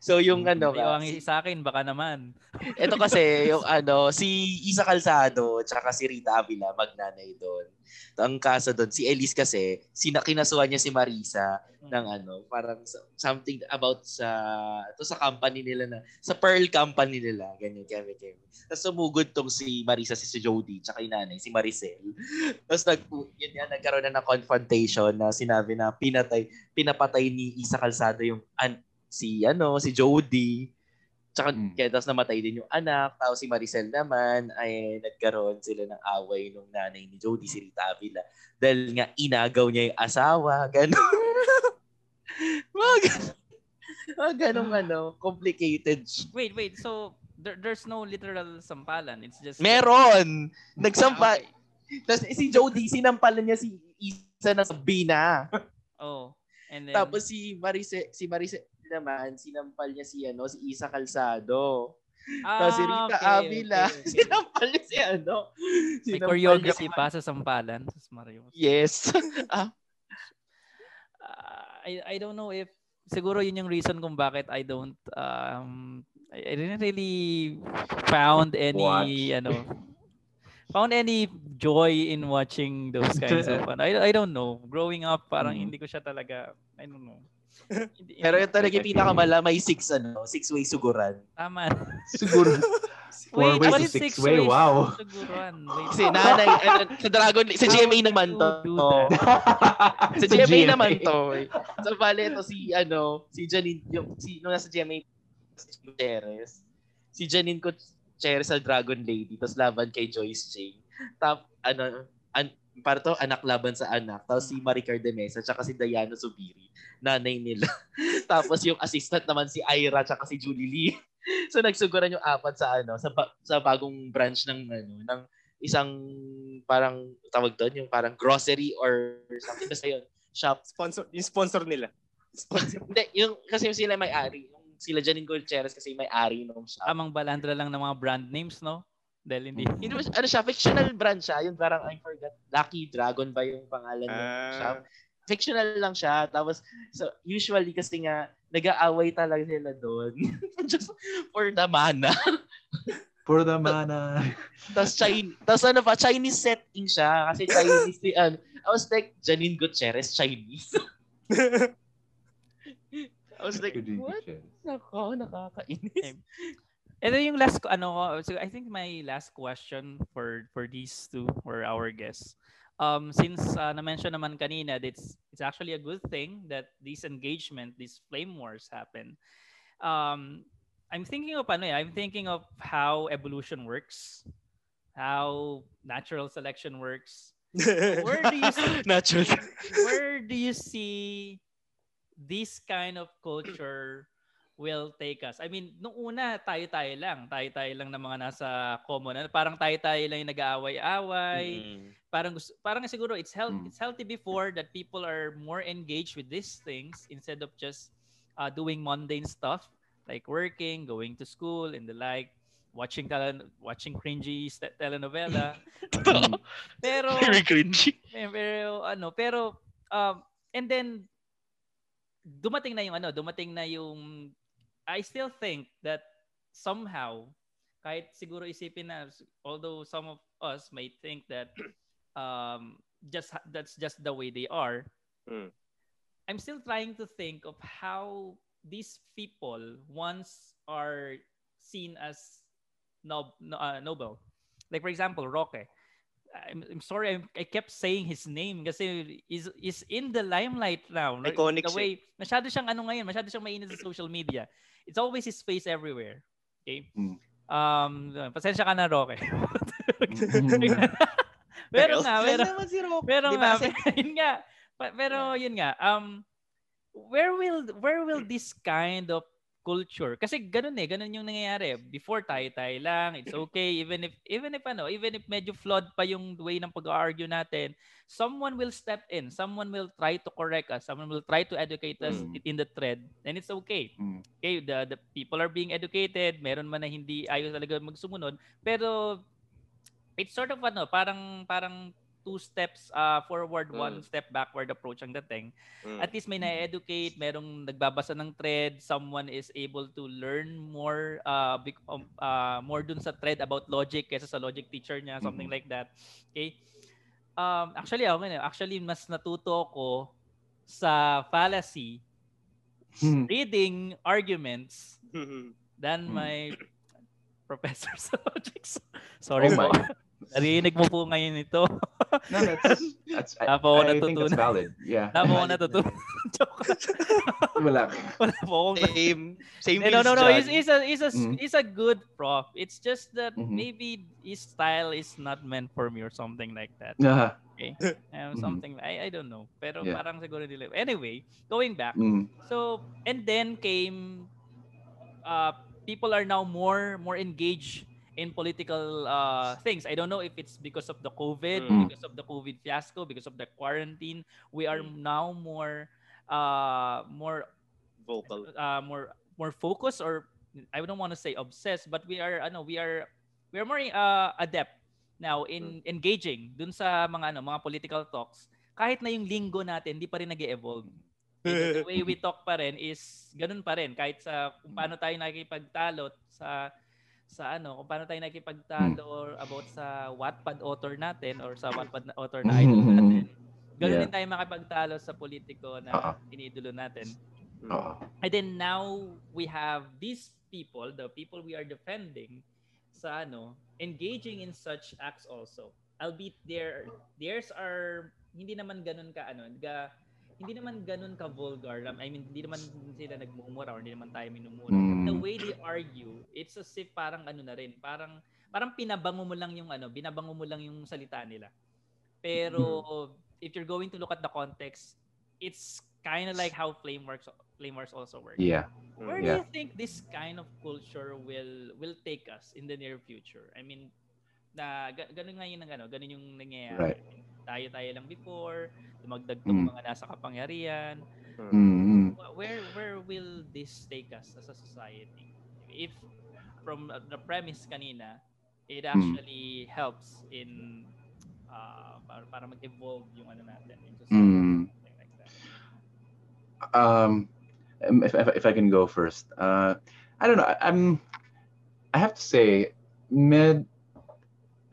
So yung ano, Ayaw nga, ang sa akin baka naman. ito kasi yung ano, si Isa Calzado tsaka si Rita Avila magnanay doon. Ang kaso doon, si Elise kasi, sina, kinasuhan niya si Marisa ng ano, parang so- something about sa to sa company nila na sa Pearl company nila, ganyan kami kami. Tapos sumugod tong si Marisa si si Jody tsaka yung nanay si Maricel. Tapos nag yun nga nagkaroon na ng confrontation na sinabi na pinatay pinapatay ni Isa Calzado yung an, si ano si Jody. Tsaka Mm. kaya tapos namatay din yung anak. Tapos si Maricel naman ay nagkaroon sila ng away nung nanay ni Jody, si Rita Avila. Dahil nga inagaw niya yung asawa. Ganon. mga ganong ano, complicated. Wait, wait. So there, there's no literal sampalan. It's just Meron! Nagsampa. Okay. Tapos si Jody, sinampalan niya si Isa ng Sabina. Oh. And then Tapos si Marice, si Marice naman, sinampal niya si ano, si Isa Calzado. Tapos si Rita Ah, okay, Avila, okay, okay. sinampal niya si ano. May sinampal choreography niya- pa sa sampalan. Sus Mario. Yes. Uh, I I don't know if siguro yun yung reason kung bakit I don't um I, I didn't really found any Watch. ano found any joy in watching those kinds of fun. I, I don't know. Growing up, parang Mm. hindi ko siya talaga, I don't know. Pero yun talaga yung pinakamala, may six, ano, six-way suguran. Tama. Siguro. Four Wait, ways to six six way. ways? Wow. Siguran. Wait. Kasi nanay, ano, sa Dragon, sa GMA naman to. that? sa GMA naman to. eh. So, bale, ito si, ano, si Janine, yung, si, nung nasa GMA, si Gutierrez, si Janine Gutierrez sa Dragon Lady, tapos laban kay Joyce J. Tap, ano, an, para to, anak laban sa anak. Tapos si Maricar de Mesa, tsaka si Diana Zubiri, nanay nila. tapos yung assistant naman si Ira, tsaka si Julie Lee. so nagsuguran yung apat sa ano sa ba- sa bagong branch ng ano ng isang parang tawag doon yung parang grocery or something basta yun shop Sponsor, yung sponsor nila. Sponsor. hindi yung kasi sila may-ari yung sila Janine Gutierrez kasi may-ari ng shop Amang balandra lang ng mga brand names, no? Dahil hindi. hindi ba, ano siya fictional brand siya yung parang I forgot Lucky Dragon ba yung pangalan ng shop fictional lang siya. Tapos, so, usually kasi nga, nag-aaway talaga sila doon. Just for the mana. For the mana. Tapos, Chinese, tapos ano pa, Chinese setting siya. Kasi Chinese, si, ano, I was like, Janine Gutierrez, Chinese. I was like, what? Nako, nakakainis. Ito yung last ano ko, so I think my last question for for these two or our guests. Um since uh, na-mention naman kanina that it's it's actually a good thing that this engagement, these flame wars happen. Um I'm thinking of ano eh, I'm thinking of how evolution works, how natural selection works. Where do you see, Natural. where do you see this kind of culture will take us? I mean, nung una, tayo-tayo lang. Tayo-tayo lang ng mga nasa common. Ano, Parang tayo-tayo lang yung nag-aaway-away. Mm. Parang, gusto, parang siguro it's, health, Mm. it's healthy before that people are more engaged with these things instead of just uh, doing mundane stuff like working, going to school, and the like. Watching tele- watching cringy st- telenovela. pero Very cringy. pero ano, pero um and then dumating na yung ano, dumating na yung I still think that somehow kahit siguro isipin na although some of us may think that um just that's just the way they are Mm. I'm still trying to think of how these people once are seen as nob- no, uh, noble like for example Roque I'm, I'm sorry I'm, I kept saying his name kasi is is in the limelight now Iconic the siya. way masyado siyang ano ngayon masyado siyang mainit sa social media it's always his face everywhere. Okay? Mm. um pasensya ka na Roque. Pero nga pero pero Di nga, yun nga. Pero yun nga, um where will where will this kind of culture. Kasi ganun eh ganun yung nangyayari. Before tayo tayo lang it's okay. Even if even if ano even if medyo flawed pa yung way ng pag-argue natin someone will step in. Someone will try to correct us. Someone will try to educate us Mm. in the thread. And it's okay. Mm. okay the the people are being educated. Meron man na hindi ayaw talaga magsumunod. Pero it's sort of ano parang parang two steps uh, forward one step backward approach ang dating Mm. at least may na-educate merong nagbabasa ng thread someone is able to learn more uh, uh more dun sa thread about logic kaysa sa logic teacher niya something Mhm. like that okay um actually ako ngayon actually mas natuto ko sa fallacy Hmm. reading arguments than Hmm. my professor sa logic. So- Sorry Oh po. My. Narinig mo po ngayon ito. No, that's that's I, Wala po ako I think natutunan. that's valid. Yeah. Wala po ako natutunan. Joke. Wala. Wala po akong Same. Same no, no, no. Vince He's, he's, a, he's, a, Mhm. he's a good prof. It's just that Mhm. maybe his style is not meant for me or something like that. Yeah. Um, Mhm. something, I, I don't know. Pero Yeah. parang siguro nila. Anyway, going back. Mm. So, and then came, uh, people are now more more engaged in political uh, things. I don't know if it's because of the COVID, Mm. because of the COVID fiasco, because of the quarantine. We are Mm. now more, uh, more, Vocal. uh, more, more focused, or I don't want to say obsessed, but we are, ano, we are, we are more uh, adept now in engaging dun sa mga ano, mga political talks. Kahit na yung linggo natin, di pa rin nag-evolve the way we talk pa rin is ganun pa rin kahit sa kung paano tayo nakikipagtalot sa sa ano, kung paano tayo nakipagtalo about sa Wattpad author natin or sa Wattpad author na Mm-hmm. idol natin. Ganun Yeah. din tayo makipagtalo sa politiko na Oo. iniidolo natin. Oo. And then now we have these people, the people we are defending sa ano, engaging in such acts also. Albeit their theirs are hindi naman ganun ka ano, ga, hindi naman ganun ka vulgar. I mean, hindi naman sila nagmumura or hindi naman tayo minumura. Mm. The way they argue, it's as if parang ano na rin, parang parang pinabango mo lang yung ano, binabango mo lang yung salita nila. Pero if you're going to look at the context, it's kind of like how flame works flame wars also work. Yeah. Where Yeah. do you think this kind of culture will will take us in the near future? I mean, na ga- ganun nga yun ang ano, ganun yung nangyayari. Right. Tayo-tayo lang before, dumagdag tong Mm. mga nasa kapangyarihan. Mm-hmm. Wh- Where where will this take us as a society? If from uh, the premise kanina, it Mm. actually helps in uh, para, para mag-evolve yung ano natin. Yung society, Mm. something like that. um if, if, if I can go first, uh, I don't know. I, I'm, I have to say, mid.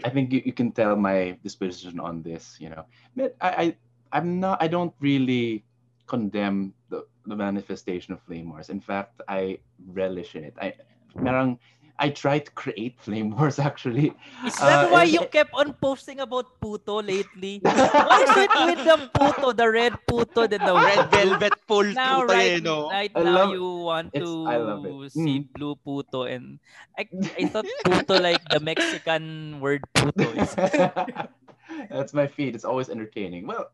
I think you, you can tell my disposition on this. You know, mid. I, I I'm not. I don't really condemn the, the manifestation of flame wars. In fact, I relish in it. I, merang, I try to create flame wars actually. Is that Uh, why and- you kept on posting about puto lately? What is it with the puto, the red puto, then the Red velvet full Now, puto right, no? right now, love- you want it's- to I love it. see Mm. blue puto, and I, I thought puto like the Mexican word puto. is- That's my feed. It's always entertaining. Well,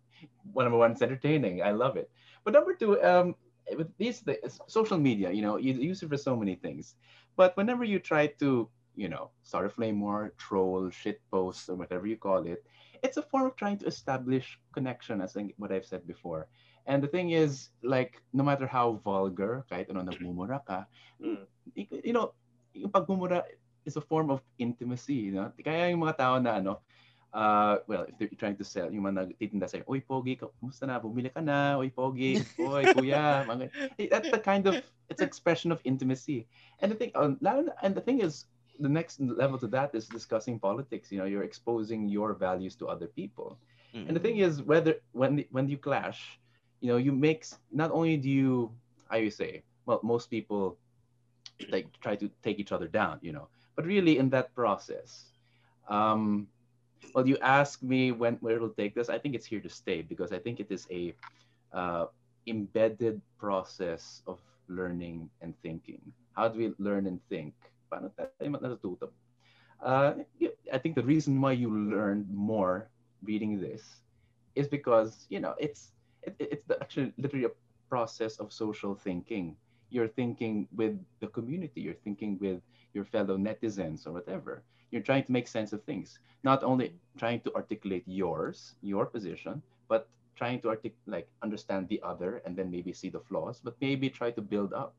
one number one, it's entertaining. I love it. But number two, um, with these things, social media, you know, you use it for so many things. But whenever you try to, you know, start a flame war, troll, shit post, or whatever you call it, it's a form of trying to establish connection, as in what I've said before. And the thing is, like, no matter how vulgar, kahit ano nagmumura ka, Mm. you know, yung pagmumura is a form of intimacy, you know? Kaya yung mga tao na ano, uh, well, if they're trying to sell, yung mga nagtitinda sa'yo, Uy, Pogi, kumusta na? Bumili ka na? Uy, Pogi. Uy, Kuya. Mga, Eh, that's the kind of, it's expression of intimacy. And the thing, na- and the thing is, the next level to that is discussing politics. You know, you're exposing your values to other people. And the thing is, whether when when you clash, you know, you make not only do you, how you say, well, most people like try to take each other down, you know, but really in that process, um, well, you ask me when where it'll take this. I think it's here to stay because I think it is a uh, embedded process of learning and thinking. How do we learn and think? Uh, I think the reason why you learn more reading this is because you know it's it, it's the, actually literally a process of social thinking. You're thinking with the community. You're thinking with your fellow netizens or whatever. You're trying to make sense of things. Not only trying to articulate yours, your position, but trying to artic- like understand the other and then maybe see the flaws, but maybe try to build up.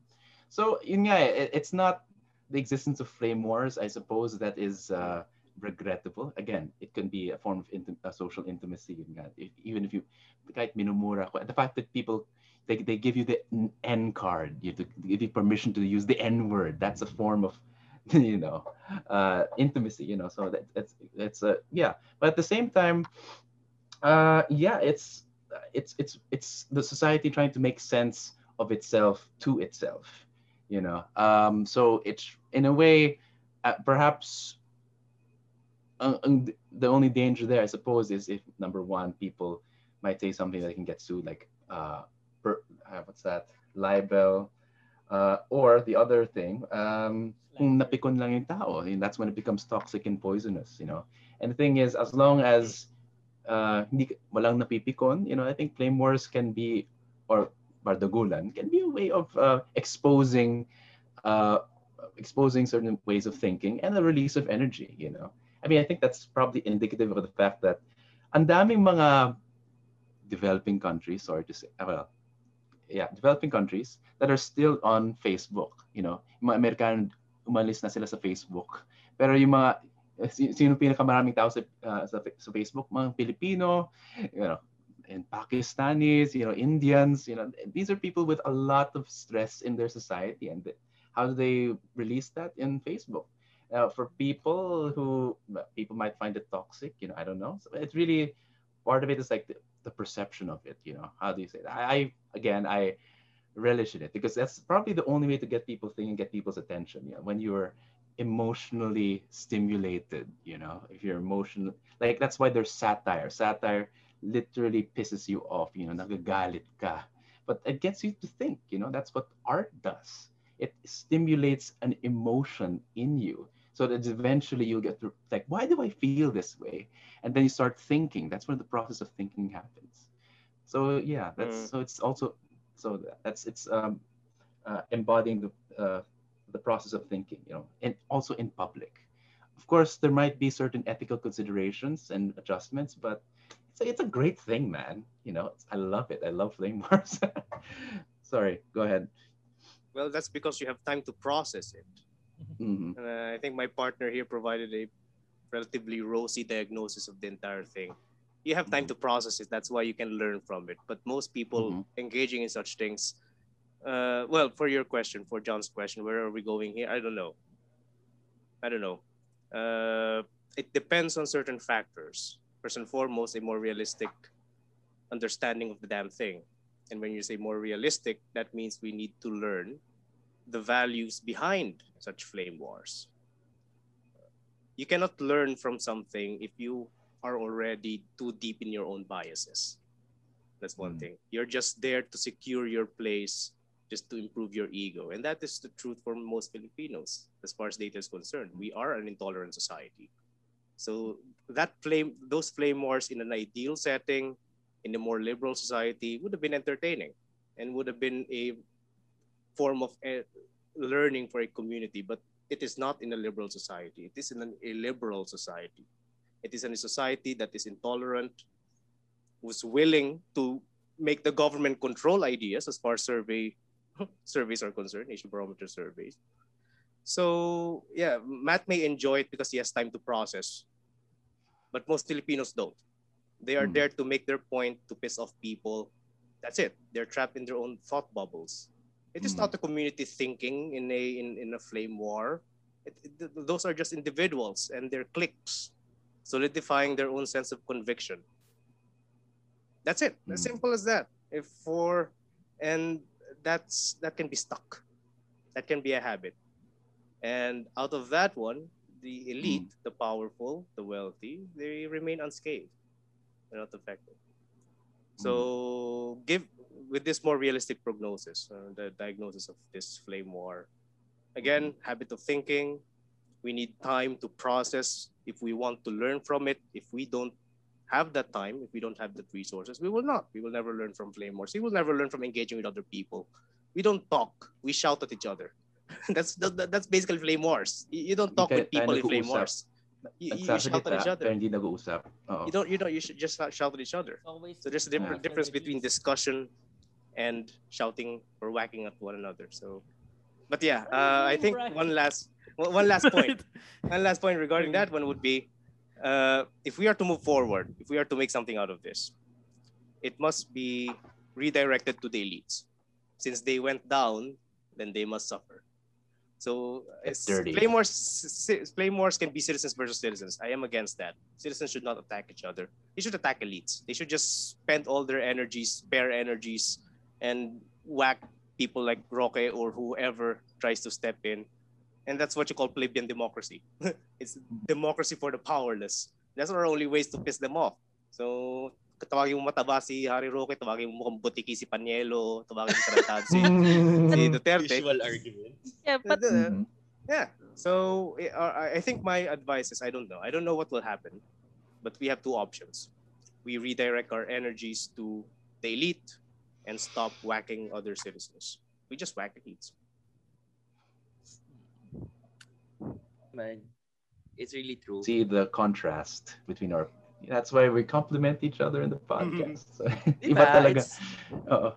So yun nga, eh, it- it's not the existence of flame wars, I suppose, that is uh, regrettable. Again, it can be a form of intim- uh, social intimacy. yun nga. If- even if you, kahit minumura ko, the fact that people, they, they give you the N- N card, you have to give you permission to use the N word, that's a form of, you know, uh, intimacy, you know, so that, that's, that's a, yeah. But at the same time, uh, yeah, it's, it's, it's, it's the society trying to make sense of itself to itself you know um so it's in a way uh, perhaps uh, the only danger there i suppose is if number one people might say something that can get sued like uh, per, uh what's that libel uh, or the other thing um kung napikon lang yung tao and that's when it becomes toxic and poisonous you know? And the thing is as long as uh hindi walang napipikon you know i think flame wars can be or bardagulan can be a way of uh, exposing uh, exposing certain ways of thinking and the release of energy you know? I mean i think that's probably indicative of the fact that ang daming mga developing countries sorry to say uh, well yeah developing countries that are still on facebook you know mga american umalis na sila sa facebook pero yung mga si- sino pinakamaraming tao sa, uh, sa sa Facebook mga Pilipino you know and Pakistanis, you know, Indians, you know, these are people with a lot of stress in their society. And how do they release that in Facebook? For people who people might find it toxic, you know, I don't know. So it's really part of it is like the, perception of it. You know, how do you say that? I, I again, I relish in it because that's probably the only way to get people thinking, get people's attention. Know, when you're emotionally stimulated, you know, if you're emotional, like that's why there's satire. Satire literally pisses you off. You know, nagagalit ka, but it gets you to think. You know, that's what art does. It stimulates an emotion in you so that eventually you'll get to like why do i feel this way? And then you start thinking. That's when the process of thinking happens. So yeah that's Mm. so it's also so that's it's um uh, embodying the uh, the process of thinking you know and also in public. Of course there might be certain ethical considerations and adjustments but it's a, it's a great thing man. You know i love it. I love flame wars sorry go ahead. Well, that's because you have time to process it. Mhm. And I think my partner here provided a relatively rosy diagnosis of the entire thing. You have time to process it. That's why you can learn from it. But most people Mhm. engaging in such things, uh, well, for your question, for John's question, where are we going here? I don't know. I don't know. Uh, it depends on certain factors. First and foremost, a more realistic understanding of the damn thing. And when you say more realistic, that means we need to learn the values behind such flame wars. You cannot learn from something if you are already too deep in your own biases. That's one Mm. thing. You're just there to secure your place, just to improve your ego. And that is the truth for most Filipinos, as far as data is concerned. We are an intolerant society. So that flame, those flame wars in an ideal setting, in a more liberal society, would have been entertaining and would have been a form of eh, learning for a community. But it is not in a liberal society. It is in an illiberal society. It is in a society that is intolerant, was willing to make the government control ideas as far as survey surveys are concerned, nation barometer surveys. So yeah, Matt may enjoy it because he has time to process, but most Filipinos don't. They are Hmm. there to make their point, to piss off people. That's it. They're trapped in their own thought bubbles. It is Hmm. not a community thinking in a in, in a flame war. It, it- those are just individuals and their cliques, solidifying their own sense of conviction. That's it. As Hmm. simple as that. If for and that's that can be stuck. That can be a habit. And out of that one, the elite, Hmm. the powerful, the wealthy, they remain unscathed. They're not affected. So give with this more realistic prognosis, uh, the diagnosis of this flame war. Again, habit of thinking. We need time to process. If we want to learn from it, if we don't have that time, if we don't have the resources, we will not. We will never learn from flame wars. We will never learn from engaging with other people. We don't talk. We shout at each other. that's that, that's basically flame wars. You, you don't talk Hindi with people in flame wars. You, you, you shout at each other. pero hindi nag-uusap. You don't. You don't. You should just shout at each other. So there's a different difference between discussion and shouting or whacking at one another. So, but yeah, uh, I think one last one one last point. one last point regarding that one would be, uh, if we are to move forward, if we are to make something out of this, it must be redirected to the elites. Since they went down, then they must suffer. So It's it's, dirty. flame wars. ci- wars can be citizens versus citizens. I am against that. Citizens should not attack each other. They should attack elites. They should just spend all their energies, spare energies, and whack people like Roque or whoever tries to step in. And that's what you call plebeian democracy. it's democracy for the powerless. That's our only ways to piss them off. So, tawagin mo mataba si Harry Roque, tawagin mo mukhang butiki si Panielo, tawagin mo tarantado si, si Duterte. Visual argument. Yeah, but Mhm. Yeah. So uh, I I think my advice is I don't know. I don't know what will happen, but we have two options. We redirect our energies to the elite and stop whacking other citizens. We just whack the elites. Man, it's really true. See the contrast between our That's why we complement each other in the podcast. So, Diba? iba talaga. It's, Oo.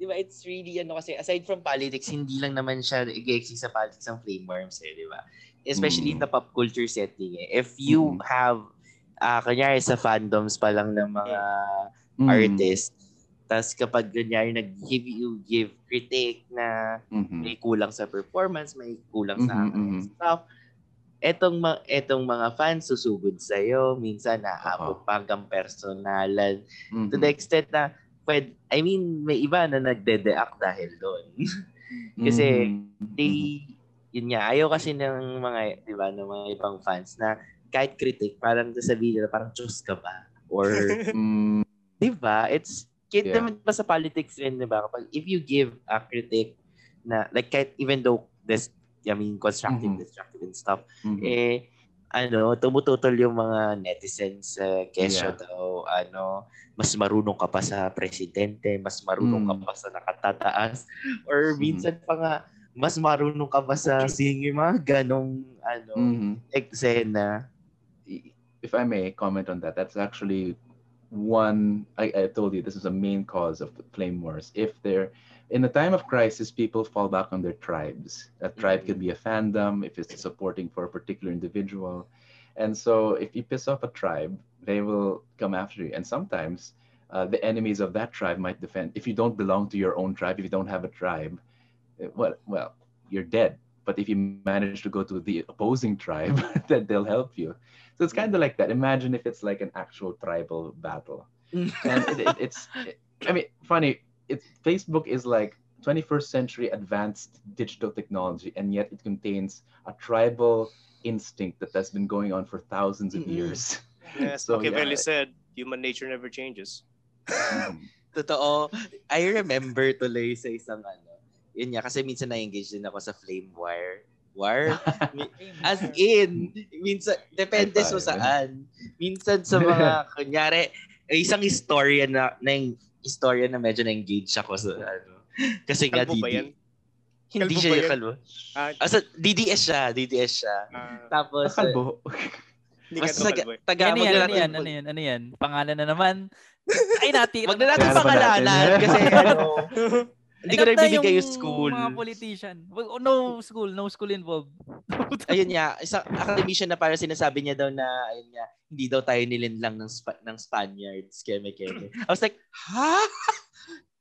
diba, it's really, ano kasi, aside from politics, hindi lang naman siya nag-exist sa politics ang flameworms eh, di ba? Especially in Mm. the pop culture setting eh. If you Mm. have, ah kanyari sa fandoms pa lang ng mga Mm. artists, tas kapag kanyari nag-give you give critique na Mhm. may kulang sa performance, may kulang sa Mhm, mhm. stuff, etong ma- etong mga fans susugod sa minsan naaabot pa hanggang personalan Mhm. to the extent na pwede, I mean may iba na nagde-deact dahil doon. kasi Mhm. they yun nga ayaw kasi ng mga 'di ba ng mga ibang fans na kahit critic parang sasabihin nila parang Diyos ka ba or Mm, 'di ba it's kahit Yeah. naman pa sa politics rin 'di ba kapag if you give a critic na like kahit even though this I mean constructive Mhm. destructive and stuff mhm. eh ano tumututol yung mga netizens sa kesyo Yeah. daw ano mas marunong ka pa sa presidente mas marunong ka Mm. pa sa nakatataas or Mhm. minsan pa nga mas marunong ka pa sa singing mga ganong ano Mhm. eksena if I may comment on that, that's actually one. I, I told you this is a main cause of flame wars. If they're in a time of crisis, people fall back on their tribes. a tribe could be a fandom if it's supporting for a particular individual, and so if you piss off a tribe, they will come after you. And sometimes uh, the enemies of that tribe might defend. If you don't belong to your own tribe, if you don't have a tribe, eh, well, well, you're dead. But if you manage to go to the opposing tribe, then they'll help you. So it's kind of like that. Imagine if it's like an actual tribal battle. and it, it, it's, I mean, funny. It's Facebook is like 21st century advanced digital technology, and yet it contains a tribal instinct that has been going on for thousands of years. Yes, So, Machiavelli yeah. said, human nature never changes. Mhm. Totoo. I remember tuloy sa isang ano. Yun nga, kasi minsan na-engage din ako sa flame war. War? As in, minsan, depende so five. saan. Minsan sa mga, kunyari, eh, isang istorya na, na yung istorya na medyo na-engage ako sa ano. Kasi nga, Kalbo ba DD. yan? Hindi Kalbo siya yung kalbo. Ah, Ah, sa DDS siya, DDS siya. ah, Tapos, Kalbo. hindi mas ka taga, kalbo eh. taga, Ano yan, ano yan, ano yan, ano yan? Pangalan na naman. Ay, nati. Wag na natin pangalanan kasi ano, hindi ko na ibibigay yung school. Mga politician. Oh, no school, no school involved. ayun nga, isang academician na para sinasabi niya daw na, ayun nga, hindi daw tayo nilinlang ng, Spa- ng Spaniards, keme keme. I was like, ha?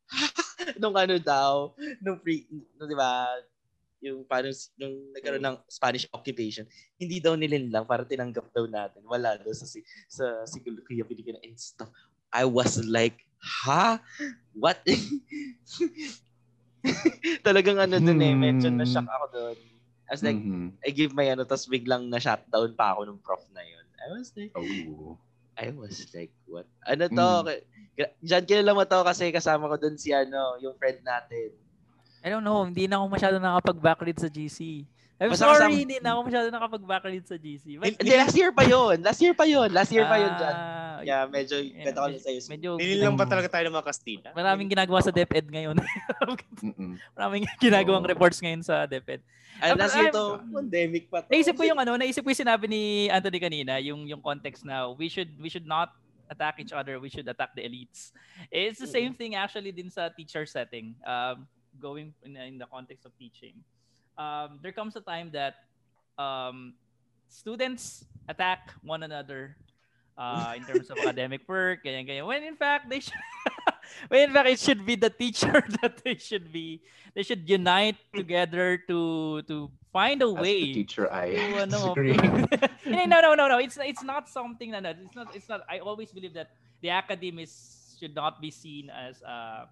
nung ano daw, nung pre, nung, di ba, yung paano, nung nagkaroon ng Spanish occupation, hindi daw nilinlang para tinanggap daw natin. Wala daw sa, si, sa Sigulukuya Pilipina and stuff. I was like, ha? What? Talagang ano dun eh, medyo Hmm. na-shock ako dun. I was like, Mhm. I give my ano, tapos biglang na-shutdown pa ako ng prof na yun. I was like, Oh. I was like, what? Ano to? Mm. Diyan kilala mo to kasi kasama ko dun si ano, yung friend natin. I don't know, hindi na ako masyado nakapag-backread sa GC. I'm Basta sorry, kasama- hindi na ako masyado nakapag-backread sa GC. But, Hindi, last year pa yun. Last year pa yun. Last year pa yun dyan. Ah, Yeah, medyo, yeah, kwento ko med- sa'yo. Medyo, Nililang ba talaga tayo ng mga Kastila? maraming ginagawa sa DepEd ngayon. Maraming ginagawang Oo. reports ngayon sa DepEd. Ay, Ah, last year to, pandemic pa to. Naisip ko yung ano, naisip ko yung sinabi ni Anthony kanina, yung yung context na we should we should not attack each other, we should attack the elites. It's the same thing actually din sa teacher setting. Um, going in, in the context of teaching. Um, there comes a time that um, students attack one another uh, in terms of academic work, ganyan, ganyan. When in fact, they should, when in fact, it should be the teacher that they should be, they should unite together to to find a As way teacher, I to, ano, disagree. No, no, no, no. It's it's not something na it's not it's not. I always believe that the academy is- should not be seen as uh,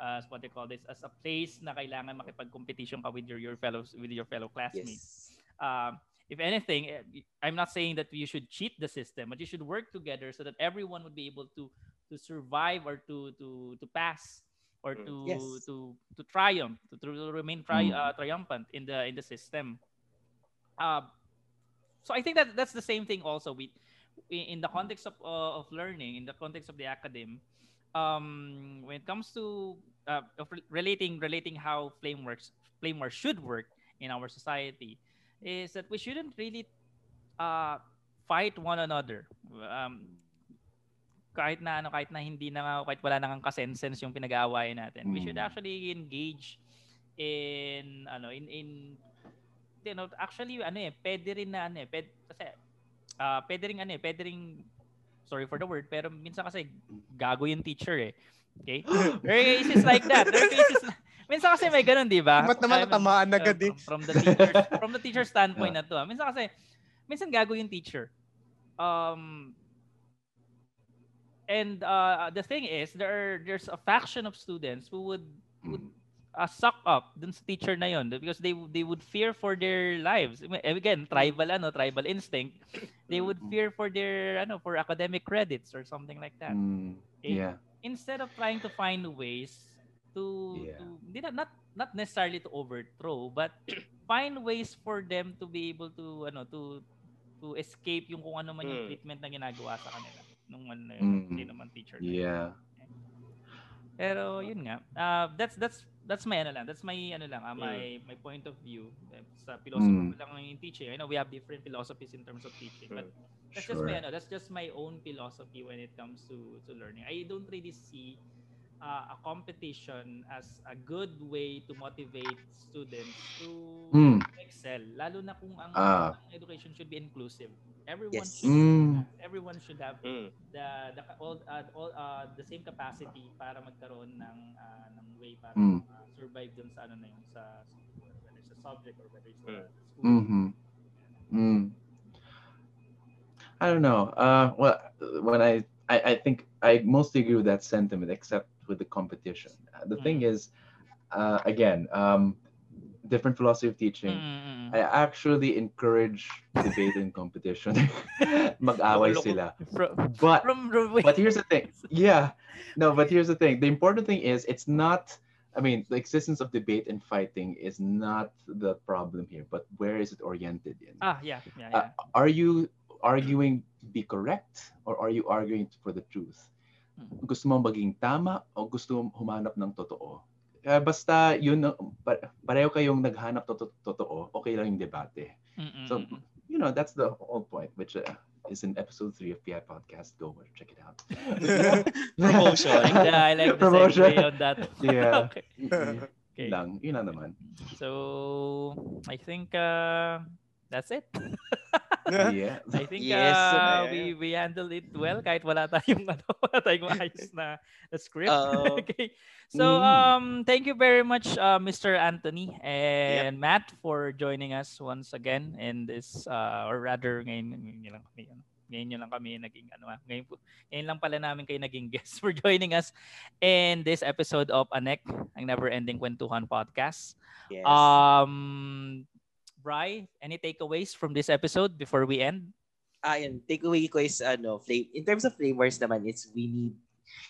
as what they call this as a place na kailangan makipag-competition ka with your your fellows with your fellow classmates. Yes. Um, if anything, eh, I'm not saying that you should cheat the system, but you should work together so that everyone would be able to to survive or to to to pass or Mm. to Yes. to to triumph to, to remain tri- Mm. uh, triumphant in the in the system. Uh, so I think that that's the same thing also with in in the context of uh, of learning in the context of the academy um when it comes to uh, relating relating how flame works flame war should work in our society is that we shouldn't really uh fight one another um kahit na ano kahit na hindi na kahit wala nang kasensense yung pinag-aawayan natin we should Mm. actually engage in ano in in you know actually ano eh pwede rin na ano eh pwede, kasi ah pwede rin ano eh pwede rin sorry for the word pero minsan kasi gago yung teacher eh okay there are cases like that there are cases minsan kasi may ganun di ba Ba't naman natamaan uh, agad eh? from, from the teacher from the teacher standpoint na to ah. minsan kasi minsan gago yung teacher. Um, and uh, the thing is, there are, there's a faction of students who would would uh, suck up dun sa teacher na yon because they they would fear for their lives. Again, tribal ano, tribal instinct. They would fear for their ano, for academic credits or something like that. Mm, Okay? yeah. Instead of trying to find ways to, Yeah. to na, not not necessarily to overthrow, but find ways for them to be able to ano to to escape yung kung ano man yung Mm. treatment na ginagawa sa kanila nung ano na yun, Mm. hindi naman teacher. na yun. Yeah. Pero yun nga, uh, that's that's that's my ano lang, that's my ano lang, ah, my my point of view sa philosophy Mm. lang yung teaching. I know we have different philosophies in terms of teaching, but that's just Sure. my ano, that's just my own philosophy when it comes to to learning. I don't really see uh, a competition as a good way to motivate students to Mm. excel, lalo na kung ang, Ah. ang education should be inclusive. Everyone Yes. should Mm. everyone should have Mm. the the all, uh, all uh, the same capacity para magkaroon ng uh, ng way para Mm. uh, survive dun sa ano na yun sa whether it's a subject or whether it's a Mm. school. Mm-hmm. Mm. I don't know. Uh, well, when I, I, I think I mostly agree with that sentiment, except with the competition. Uh, the thing is, uh, again, um, different philosophy of teaching. Mm, mm, mm. I actually encourage debate and competition. Mag-away sila. But but here's the thing. Yeah. No, but here's the thing. The important thing is it's not I mean, the existence of debate and fighting is not the problem here, but where is it oriented in? ah yeah yeah, Uh, yeah. are you arguing be correct or are you arguing for the truth? Hmm. Gusto mo maging tama o gusto mo humanap ng totoo? Kaya basta yun, pareho kayong naghanap ng to- totoo, okay lang yung debate. Mm, mm, So, you know, that's the whole point, which uh, is in episode three of PI Podcast. Go over, check it out. Promotion. I like the, I like the Promotion. segue on that. Yeah. okay. Okay. lang, yun lang naman. So I think uh, that's it. Yeah. I think Yes. uh, Yeah. we we handled it well kahit wala tayong ano, wala tayong maayos na, na script. Oo. okay. So Mm. um thank you very much uh, Mr. Anthony and Matt for joining us once again in this uh, or rather ngayon, ngayon lang kami ano, ngayon nyo lang kami naging ano ah, ngayon, po- ngayon lang pala namin kayo naging guest for joining us in this episode of Anek, ang Never Ending Kwentuhan podcast. Yes. Um, Bri, any takeaways from this episode before we end? Ayun, takeaway ko is ano, flame, in terms of flavors naman, it's we need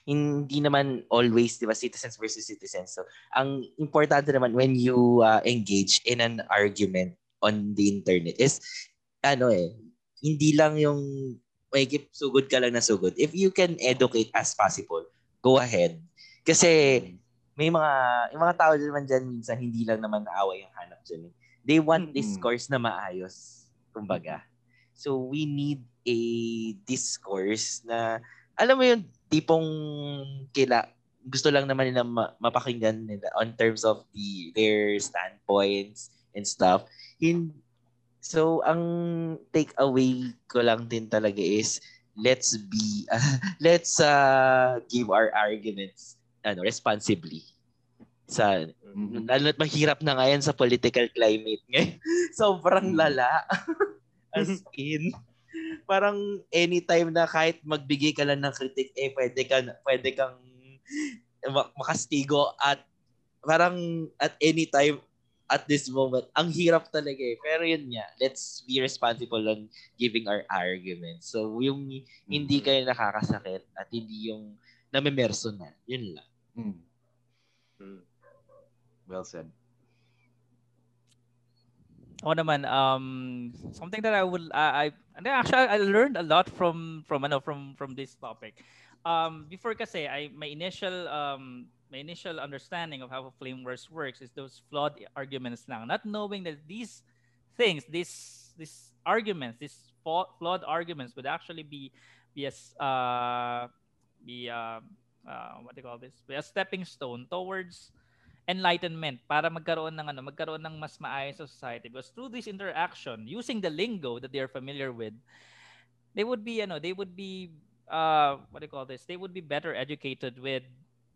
hindi naman always, di ba, citizens versus citizens. So, ang importante naman when you uh, engage in an argument on the internet is, ano eh, hindi lang yung, may sugod ka lang na sugod. If you can educate as possible, go ahead. Kasi, may mga, yung mga tao naman dyan, minsan, hindi lang naman away ang hanap dyan. They want Mm-mm. discourse na maayos, kumbaga. So, we need a discourse na, alam mo yung tipong kila, gusto lang naman nila ma- mapakinggan nila on terms of the their standpoints and stuff. In, so, ang takeaway ko lang din talaga is, let's be, let's uh, give our arguments ano, responsibly. Sa, Mhm. lalo mahirap na ngayon sa political climate ngayon. Sobrang Mm. lala. As in, parang anytime na kahit magbigay ka lang ng critic, eh, pwede, ka, pwede kang mak- makastigo at parang at any time at this moment, ang hirap talaga eh. Pero yun nga, let's be responsible on giving our arguments. So, yung hindi kayo nakakasakit at hindi yung namimerso na. Yun lang. Mm. Mm. Well said. Ako naman, um, something that I would, I, I and actually I learned a lot from from ano from from this topic. Um, before kasi, I my initial um my initial understanding of how a flame wars works is those flawed arguments lang, not knowing that these things, these these arguments, these flawed arguments would actually be be as uh be uh, uh what do you call this? Be a stepping stone towards enlightenment para magkaroon ng ano, magkaroon ng mas maayos na society because through this interaction using the lingo that they are familiar with they would be ano, they would be uh what do you call this? They would be better educated with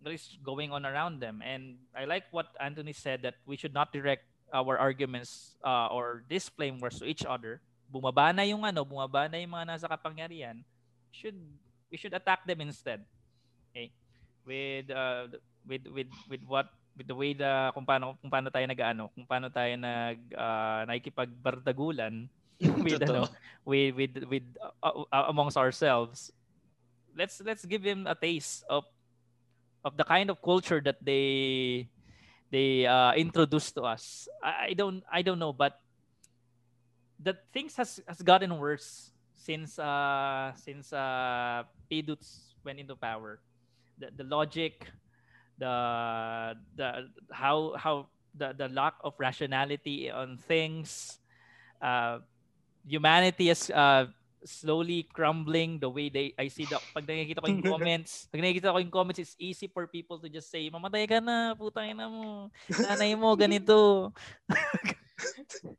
what is going on around them and I like what Anthony said that we should not direct our arguments uh, or flame wars to each other bumaba na yung ano, bumaba na yung mga nasa kapangyarihan, should we should attack them instead. Okay? With uh, with with with what with the way the kung paano kung paano tayo nag-ano, kung paano tayo nag uh, nakikipagbardagulan with ano, with with with uh, uh, amongst ourselves. Let's let's give him a taste of of the kind of culture that they they uh, introduced to us. I, I don't I don't know, but the things has has gotten worse since uh since uh Piduts went into power. The the logic, the the how how the the lack of rationality on things, uh, humanity is uh slowly crumbling the way they I see the pag nakikita ko yung comments pag nakikita ko yung comments it's easy for people to just say mamatay ka na putang ina mo nanay mo ganito.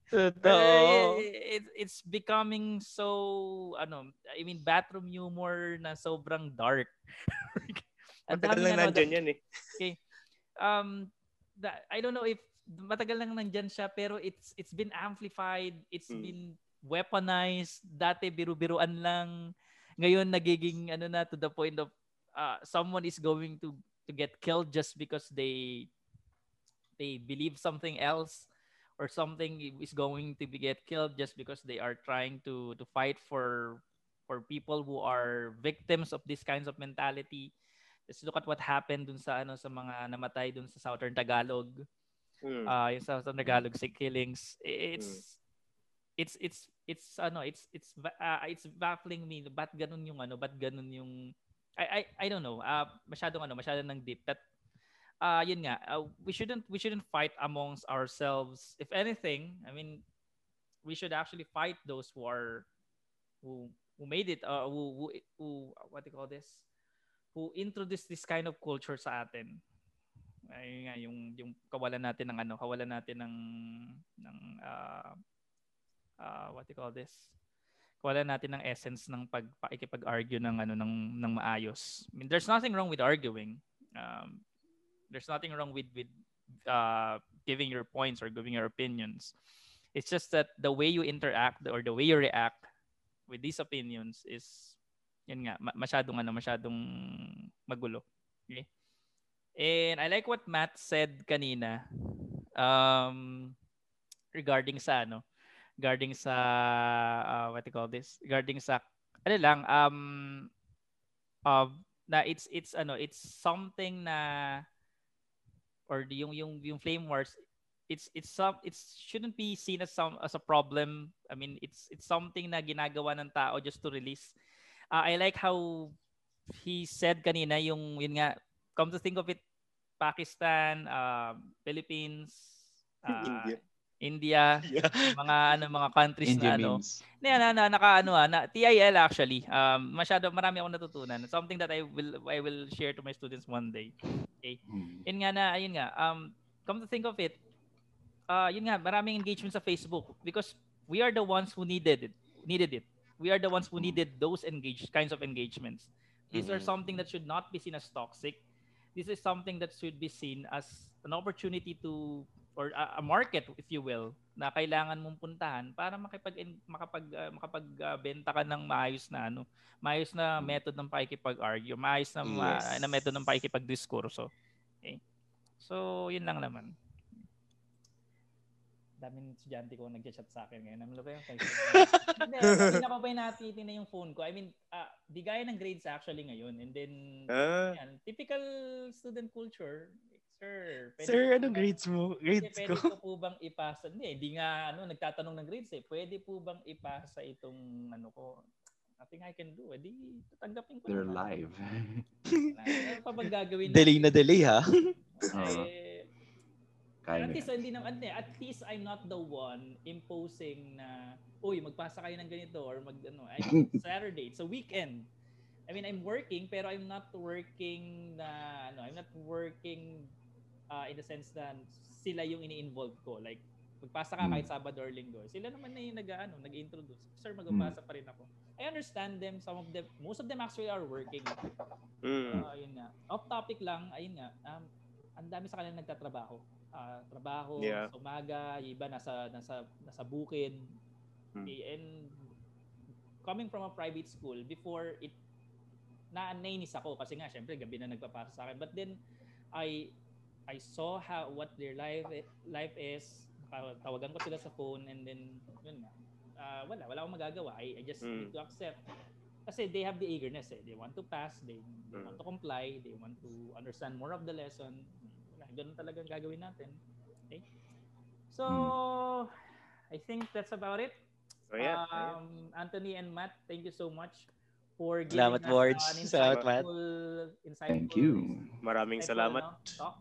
Totoo. it, it's becoming so ano I mean bathroom humor na sobrang dark Matagal lang ano, nandyan yan eh. um the, I don't know if matagal lang nandyan siya pero it's it's been amplified it's Hmm. been weaponized. Dati biru-biruan lang. Ngayon nagiging ano na to the point of uh, someone is going to to get killed just because they they believe something else or something is going to be get killed just because they are trying to to fight for for people who are victims of these kinds of mentality Let's look at what happened dun sa ano sa mga namatay dun sa Southern Tagalog. Mm. Uh, yung Southern Tagalog sick killings. It's it's it's it's ano, it's it's uh, it's baffling me. Ba't ganun yung ano, ba't ganun yung I I I don't know. Uh, masyadong ano, masyadong ng deep. That uh yun nga, uh, we shouldn't we shouldn't fight amongst ourselves. If anything, I mean we should actually fight those who are who who made it uh, who, who who what do you call this? Who introduced this kind of culture sa atin. Ay nga yung yung kawalan natin ng ano, kawalan natin ng ng uh, uh, what you call this? Kawalan natin ng essence ng pag pakikipag-argue ng ano ng ng maayos. I mean, there's nothing wrong with arguing. Um, there's nothing wrong with with uh, giving your points or giving your opinions. It's just that the way you interact or the way you react with these opinions is yun nga, ma- masyadong ano, masyadong magulo. Okay? And I like what Matt said kanina um, regarding sa ano, regarding sa uh, what do you call this? Regarding sa ano lang um uh, na it's it's ano, it's something na or yung yung yung flame wars it's it's some it shouldn't be seen as some as a problem. I mean, it's it's something na ginagawa ng tao just to release uh, I like how he said kanina yung yun nga come to think of it Pakistan, uh, Philippines, uh, India. India, Yeah. mga ano mga countries India na ano. memes. Na, na, na naka ano ah, na TIL actually. Um masyado marami akong natutunan. Something that I will I will share to my students one day. Hmm. Yun nga na ayun nga um come to think of it uh yun nga maraming engagement sa Facebook because we are the ones who needed it needed it we are the ones who needed those engaged kinds of engagements. These are Mhm. something that should not be seen as toxic. This is something that should be seen as an opportunity to or a, a market if you will na kailangan mong puntahan para makipag makapag uh, makapagbenta ka ng maayos na ano maayos na method ng pakikipag-argue maayos na ma- Yes. na method ng pakikipag-diskurso. Okay? So yun lang naman daming estudyante ko nag-chat sa akin ngayon. Ano ba yung Hindi, hindi ko pa yung natitin yung phone ko. I mean, uh, di gaya ng grades actually ngayon. And then, Ah, yan, typical student culture. Sir, pwede Sir, ko anong ba- grades mo? Grades pwede ko. ko po bang ipasa? Hindi, hindi nga ano, nagtatanong ng grades eh. Pwede po bang ipasa itong ano ko? Nothing I can do. Eh, di tatanggapin ko They're naman. live. Ano pa bang gagawin Delay na natin? delay ha. Eh, Kaya at least hindi naman at least I'm not the one imposing na uy magpasa kayo ng ganito or mag ano I mean, Saturday it's a weekend I mean I'm working pero I'm not working na ano I'm not working uh, in the sense na sila yung ini-involve ko like magpasa ka Hmm. kahit Sabado or Linggo sila naman na yung nag ano nag-introduce sir magpasa pa rin ako I understand them some of them most of them actually are working mm. Uh, ayun nga. Off topic lang, ayun nga. Um, ang dami sa kanila nagtatrabaho. Ah, trabaho Yeah. sa umaga, iba nasa nasa nasa bukid. Hmm. Okay, and coming from a private school, before it, na nainis ako kasi nga, syempre, gabi na nagpapasa sa akin. But then, I I saw how what their life life is. Tawagan ko sila sa phone and then, yun nga. Ah, wala, wala akong magagawa. I, I just Mm. need to accept. Kasi they have the eagerness eh. They want to pass, they, they Mm. want to comply, they want to understand more of the lesson. Ganun talagang gagawin natin. Okay? So, I think that's about it. So yeah. Um, Anthony and Matt, thank you so much for giving Salamat, us Wards. an Salamat, Matt. insightful, insightful, Thank you. Maraming insightful, salamat. ano, talk.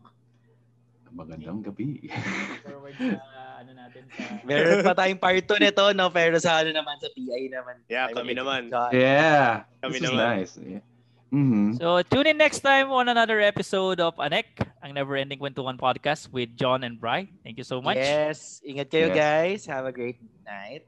Magandang gabi. Forward sa ano natin sa Meron pa tayong part 2 nito, no? Pero sa ano naman, sa PI naman. Yeah, kami naman. yeah. Kami This is naman. nice. Yeah. Mm-hmm. So tune in next time on another episode of Anek, ang Never Ending Kwentuhan podcast with John and Bry. Thank you so much. Yes. Ingat kayo, Yes. guys. Have a great night.